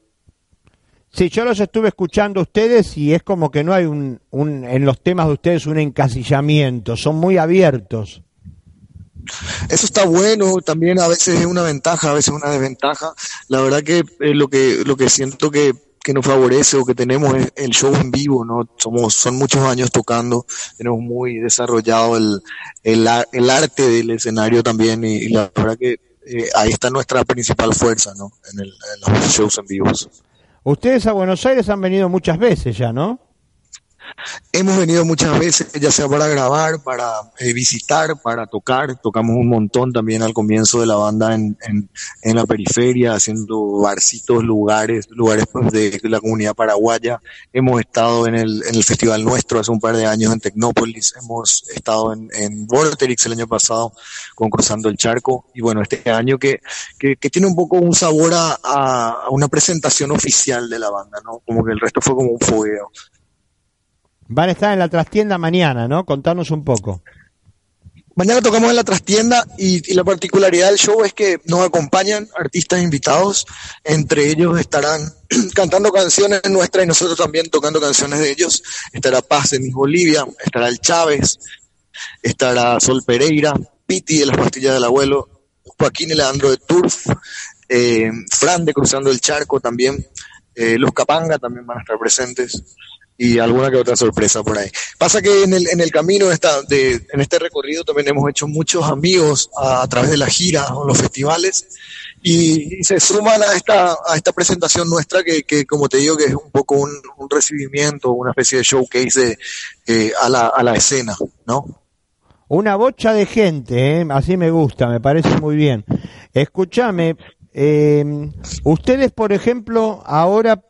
Sí, yo los estuve escuchando a ustedes y es como que no hay un, un en los temas de ustedes un encasillamiento, son muy abiertos. Eso está bueno, también a veces es una ventaja, a veces una desventaja. La verdad que eh, lo que lo que siento que, que nos favorece o que tenemos es el show en vivo, ¿no? Somos son muchos años tocando, tenemos muy desarrollado el el, el arte del escenario también y, y la verdad que eh, ahí está nuestra principal fuerza, ¿no? En, el, en los shows en vivos. Ustedes a Buenos Aires han venido muchas veces ya, ¿no? Hemos venido muchas veces, ya sea para grabar, para eh, visitar, para tocar. Tocamos un montón también al comienzo de la banda en, en, la periferia, haciendo barcitos, lugares, lugares pues, de la comunidad paraguaya. Hemos estado en el, en el festival nuestro hace un par de años en Tecnópolis. Hemos estado en, en Vorterix el año pasado con Cruzando el Charco. Y bueno, este año que, que, que tiene un poco un sabor a, a una presentación oficial de la banda, ¿no? Como que el resto fue como un fogueo. Van a estar en la trastienda mañana, ¿no? Contanos un poco. Mañana tocamos en la trastienda y, la particularidad del show es que nos acompañan artistas invitados, entre ellos estarán cantando canciones nuestras y nosotros también tocando canciones de ellos. Estará Paz de Miss Bolivia, estará el Chávez, estará Sol Pereira, Piti de las pastillas del abuelo, Joaquín y Leandro de Turf, eh, Fran de Cruzando el Charco también, eh, los Capanga también van a estar presentes. Y alguna que otra sorpresa por ahí. Pasa que en el, en el camino esta, de, en este recorrido también hemos hecho muchos amigos a, través de la gira o los festivales y, se suman a esta, a esta presentación nuestra que, que, como te digo, que es un poco un, un recibimiento, una especie de showcase de, eh, a, la, a la escena, ¿no? Una bocha de gente, ¿eh? así me gusta, me parece muy bien. Escúchame, eh, ustedes, por ejemplo, ahora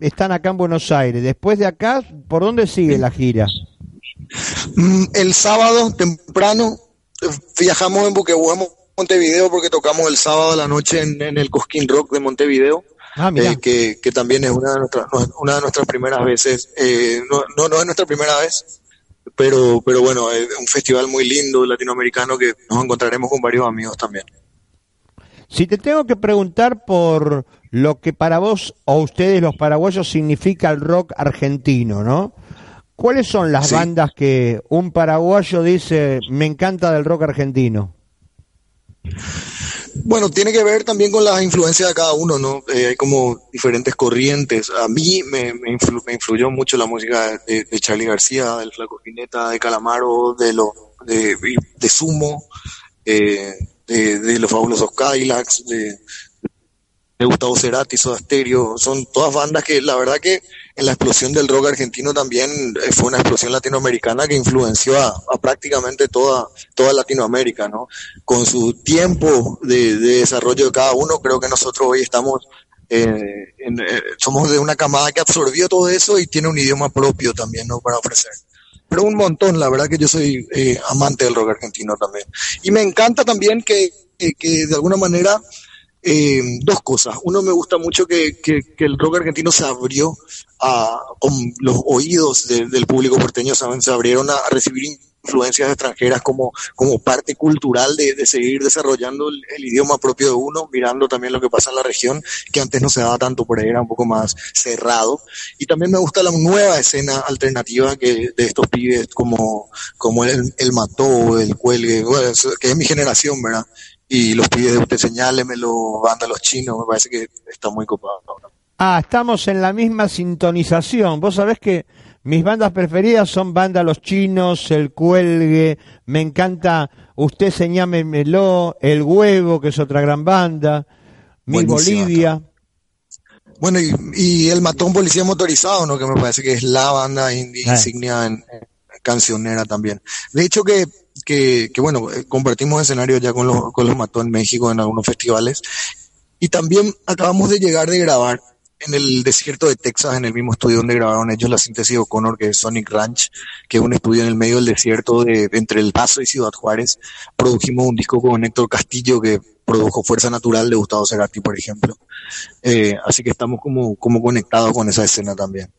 están acá en Buenos Aires. Después de acá, ¿por dónde sigue la gira? Mm, El sábado temprano eh, viajamos en Buquehuemo, Montevideo, porque tocamos el sábado a la noche en, en el Cosquín Rock de Montevideo. Ah, eh, que, que también es una de nuestras no- una de nuestras primeras veces eh, no, no no es nuestra primera vez pero pero bueno es un festival muy lindo latinoamericano que nos encontraremos con varios amigos también Si te tengo que preguntar por lo que para vos o ustedes los paraguayos significa el rock argentino, ¿no? ¿Cuáles son las Sí. bandas que un paraguayo dice, me encanta del rock argentino? Bueno, tiene que ver también con las influencias de cada uno, ¿no? Eh, hay como diferentes corrientes. A mí me, me, influ- me influyó mucho la música de, de Charlie García, del Flaco Spinetta, de Calamaro, de lo, de, de Sumo, eh, de, de los fabulosos Cadillacs, de Gustavo Cerati, Soda Stereo. Son todas bandas que la verdad que en la explosión del rock argentino también eh, fue una explosión latinoamericana que influenció a, a prácticamente toda, toda Latinoamérica, ¿no? Con su tiempo de, de desarrollo de cada uno, creo que nosotros hoy estamos, eh, eh, somos de una camada que absorbió todo eso y tiene un idioma propio también, ¿no? Para ofrecer. Pero un montón, la verdad que yo soy eh, amante del rock argentino también. Y me encanta también que, que, que de alguna manera eh, dos cosas. Uno, me gusta mucho que, que, que el rock argentino se abrió a, los oídos de- del público porteño, ¿saben? se abrieron a, recibir influencias extranjeras como, como parte cultural de, de seguir desarrollando el, idioma propio de uno, mirando también lo que pasa en la región, que antes no se daba tanto por ahí, era un poco más cerrado. Y también me gusta la nueva escena alternativa que de estos pibes como, como el, el Mató, el Cuelgue, bueno, que es mi generación, ¿verdad? Y los pibes de Usted Señálemelo, Banda Los Chinos, me parece que está muy copado. Ah, estamos en la misma sintonización. Vos sabés que mis bandas preferidas son Banda Los Chinos, El Cuelgue, me encanta Usted Señámelo, El Huevo, que es otra gran banda, Mi Bolivia. Bueno, y, y el Matón Policía Motorizado, ¿no? Que me parece que es la banda indie Ah. insignia en, en cancionera también. De hecho que, que, bueno, eh, compartimos escenario ya con los, con los Mató en México en algunos festivales. Y también acabamos de llegar de grabar en el desierto de Texas, en el mismo estudio donde grabaron ellos la síntesis de O'Connor, que es Sonic Ranch, que es un estudio en el medio del desierto de, entre El Paso y Ciudad Juárez. Produjimos un disco con Héctor Castillo, que produjo Fuerza Natural de Gustavo Cerati, por ejemplo. Eh, así que estamos como, como conectados con esa escena también.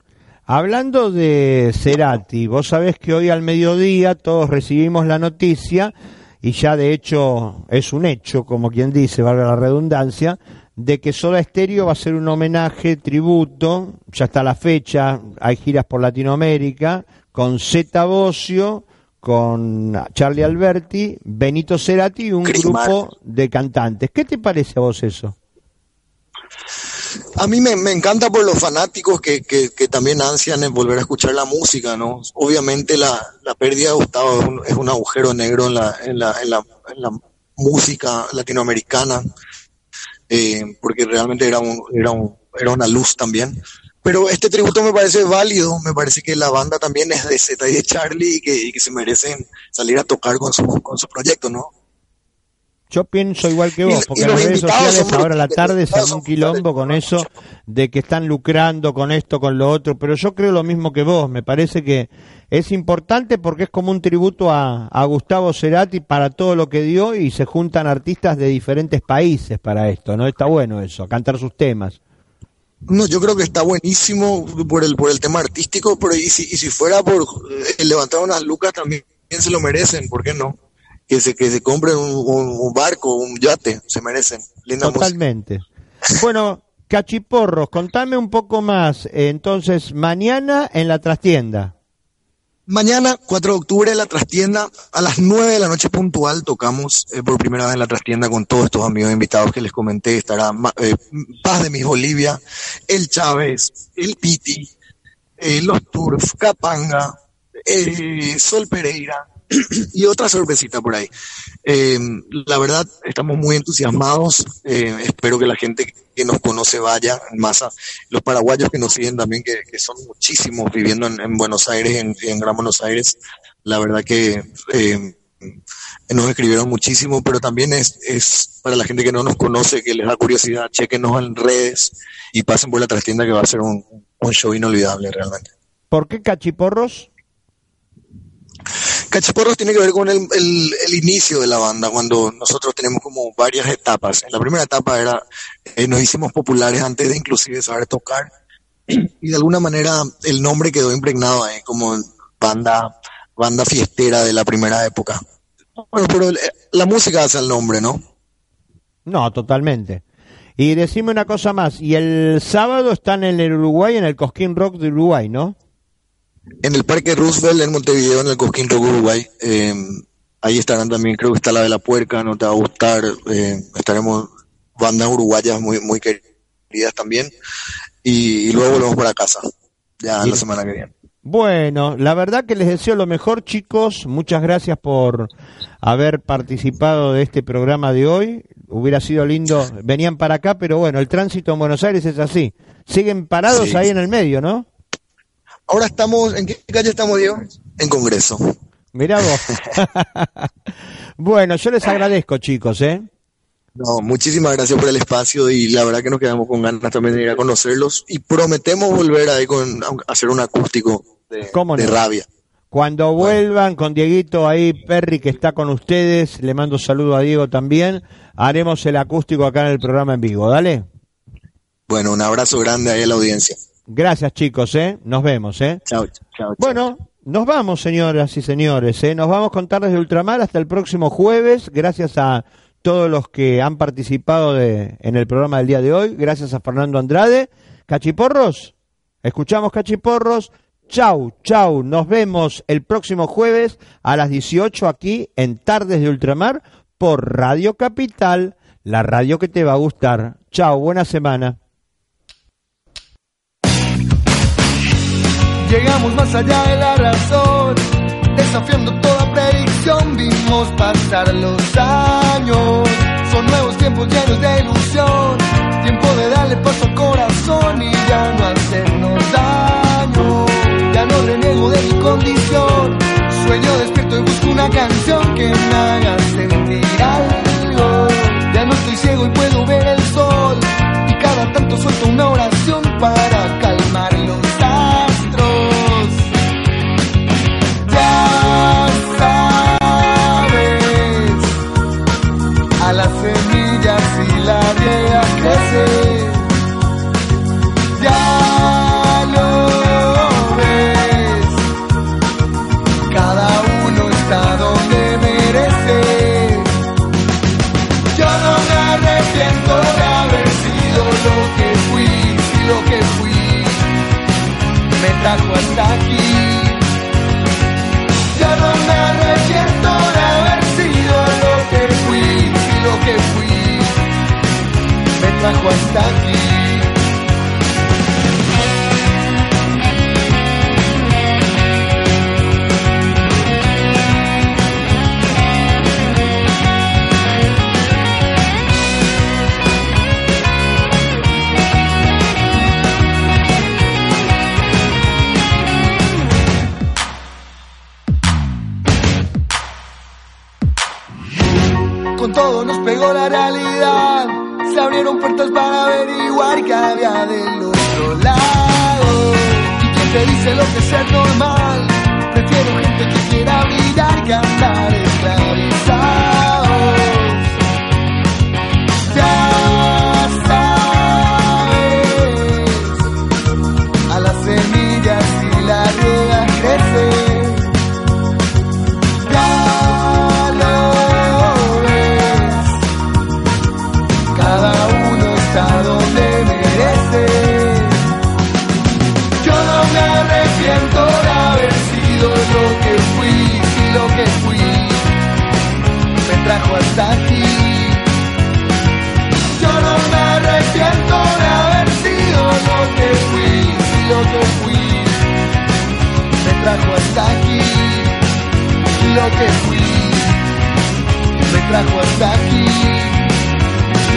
Hablando de Cerati, vos sabés que hoy al mediodía todos recibimos la noticia, y ya de hecho es un hecho, como quien dice, valga la redundancia, de que Soda Stereo va a ser un homenaje, tributo, ya está la fecha, hay giras por Latinoamérica, con Zeta Bosio, con Charlie Alberti, Benito Cerati y un Chris grupo de cantantes. ¿Qué te parece a vos eso? A mí me, me encanta por los fanáticos que, que, que también ansian en volver a escuchar la música, ¿no? Obviamente la, la pérdida de Gustavo es un, es un agujero negro en la, en la, en la, en la música latinoamericana, eh, porque realmente era, un, era, un, era una luz también. Pero este tributo me parece válido, me parece que la banda también es de Z y de Charlie y que, que se merecen salir a tocar con su, con su proyecto, ¿no? Yo pienso igual que vos, porque las redes sociales ahora a la tarde se un quilombo con eso de que están lucrando con esto, con lo otro, pero yo creo lo mismo que vos, me parece que es importante porque es como un tributo a, a Gustavo Cerati para todo lo que dio y se juntan artistas de diferentes países para esto, ¿no? Está bueno eso, cantar sus temas. No, yo creo que está buenísimo por el por el tema artístico, pero y si, y si fuera por eh, levantar unas lucas también se lo merecen, ¿por qué no? Que se que se compren un, un- barco, un yate, se merecen. Linda música. Totalmente. Bueno, Cachiporros, contame un poco más. eh, Entonces, mañana en la trastienda. Mañana, 4 de octubre, en la trastienda, a las 9 de la noche puntual, tocamos eh, por primera vez en la trastienda con todos estos amigos invitados que les comenté. Estará eh, Paz de Mis Bolivia, El Chávez, El Piti, eh, Los Turf, Capanga, eh, Sol Pereira y otra sorpresita por ahí. Eh, la verdad, estamos muy entusiasmados. eh, espero que la gente que nos conoce vaya en masa. Los paraguayos que nos siguen también, que, son muchísimos viviendo en, en Buenos Aires, en, en Gran Buenos Aires. La verdad que eh, nos escribieron muchísimo, pero también es, para la gente que no nos conoce, que les da curiosidad, chequenos en redes y pasen por la trastienda que va a ser un show inolvidable realmente. ¿Por qué cachiporros? Cachiporros tiene que ver con el, el- inicio de la banda, cuando nosotros tenemos como varias etapas. En la primera etapa era, eh, nos hicimos populares antes de inclusive saber tocar, y de alguna manera el nombre quedó impregnado ahí como banda, banda fiestera de la primera época. Bueno, pero el- la música hace el nombre, ¿no? No, totalmente. Y decime una cosa más, y el sábado están en el Uruguay, en el Cosquín Rock de Uruguay, ¿no? En el Parque Roosevelt, en Montevideo, en el Cosquín Rock Uruguay. eh, ahí estarán también, creo que está la de la puerca, no te va a gustar. eh, estaremos bandas uruguayas muy, muy queridas también. Y, y luego volvemos para casa, ya la semana que viene. Bueno, la verdad que les deseo lo mejor, chicos. Muchas gracias por haber participado de este programa de hoy. Hubiera sido lindo, venían para acá, pero bueno, el tránsito en Buenos Aires es así. Siguen parados Sí. ahí en el medio, ¿no? Ahora estamos, ¿en qué calle estamos, Diego? En Congreso. Mirá vos. bueno, yo les agradezco, chicos, ¿eh? No, muchísimas gracias por el espacio y la verdad que nos quedamos con ganas también de ir a conocerlos y prometemos volver ahí con a hacer un acústico de, ¿Cómo de no? rabia. Cuando vuelvan con Dieguito ahí, Perry que está con ustedes, le mando saludo a Diego también, haremos el acústico acá en el programa en vivo, dale. Bueno, un abrazo grande ahí a la audiencia. Gracias chicos, ¿eh? Nos vemos, ¿eh? Chao, chao. Bueno, nos vamos señoras y señores, ¿eh? Nos vamos con Tardes de Ultramar hasta el próximo jueves, gracias a todos los que han participado de, en el programa del día de hoy, gracias a Fernando Andrade. Cachiporros, escuchamos Cachiporros. Chau, chau, nos vemos el próximo jueves a las 18 aquí en Tardes de Ultramar por Radio Capital, la radio que te va a gustar. Chau, buena semana. Llegamos más allá de la razón, desafiando toda predicción, vimos pasar los años. Son nuevos tiempos llenos de ilusión, tiempo de darle paso al corazón y ya no hacernos daño. Ya no reniego de mi condición, sueño despierto y busco una canción que me haga sentir algo. Ya no estoy ciego y puedo ver el sol, y cada tanto suelto una oración para me trajo hasta aquí. Yo no me arrepiento de haber sido lo que fui, lo que fui me trajo hasta aquí. Pegó la realidad. Se abrieron puertas para averiguar qué había del otro lado. ¿Y quién te dice lo que es ser normal? Prefiero gente que quiera brillar que andar esclavizados. me trajo hasta aquí, lo que fui, me trajo hasta aquí,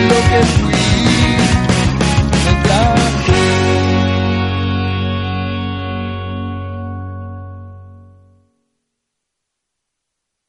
lo que fui.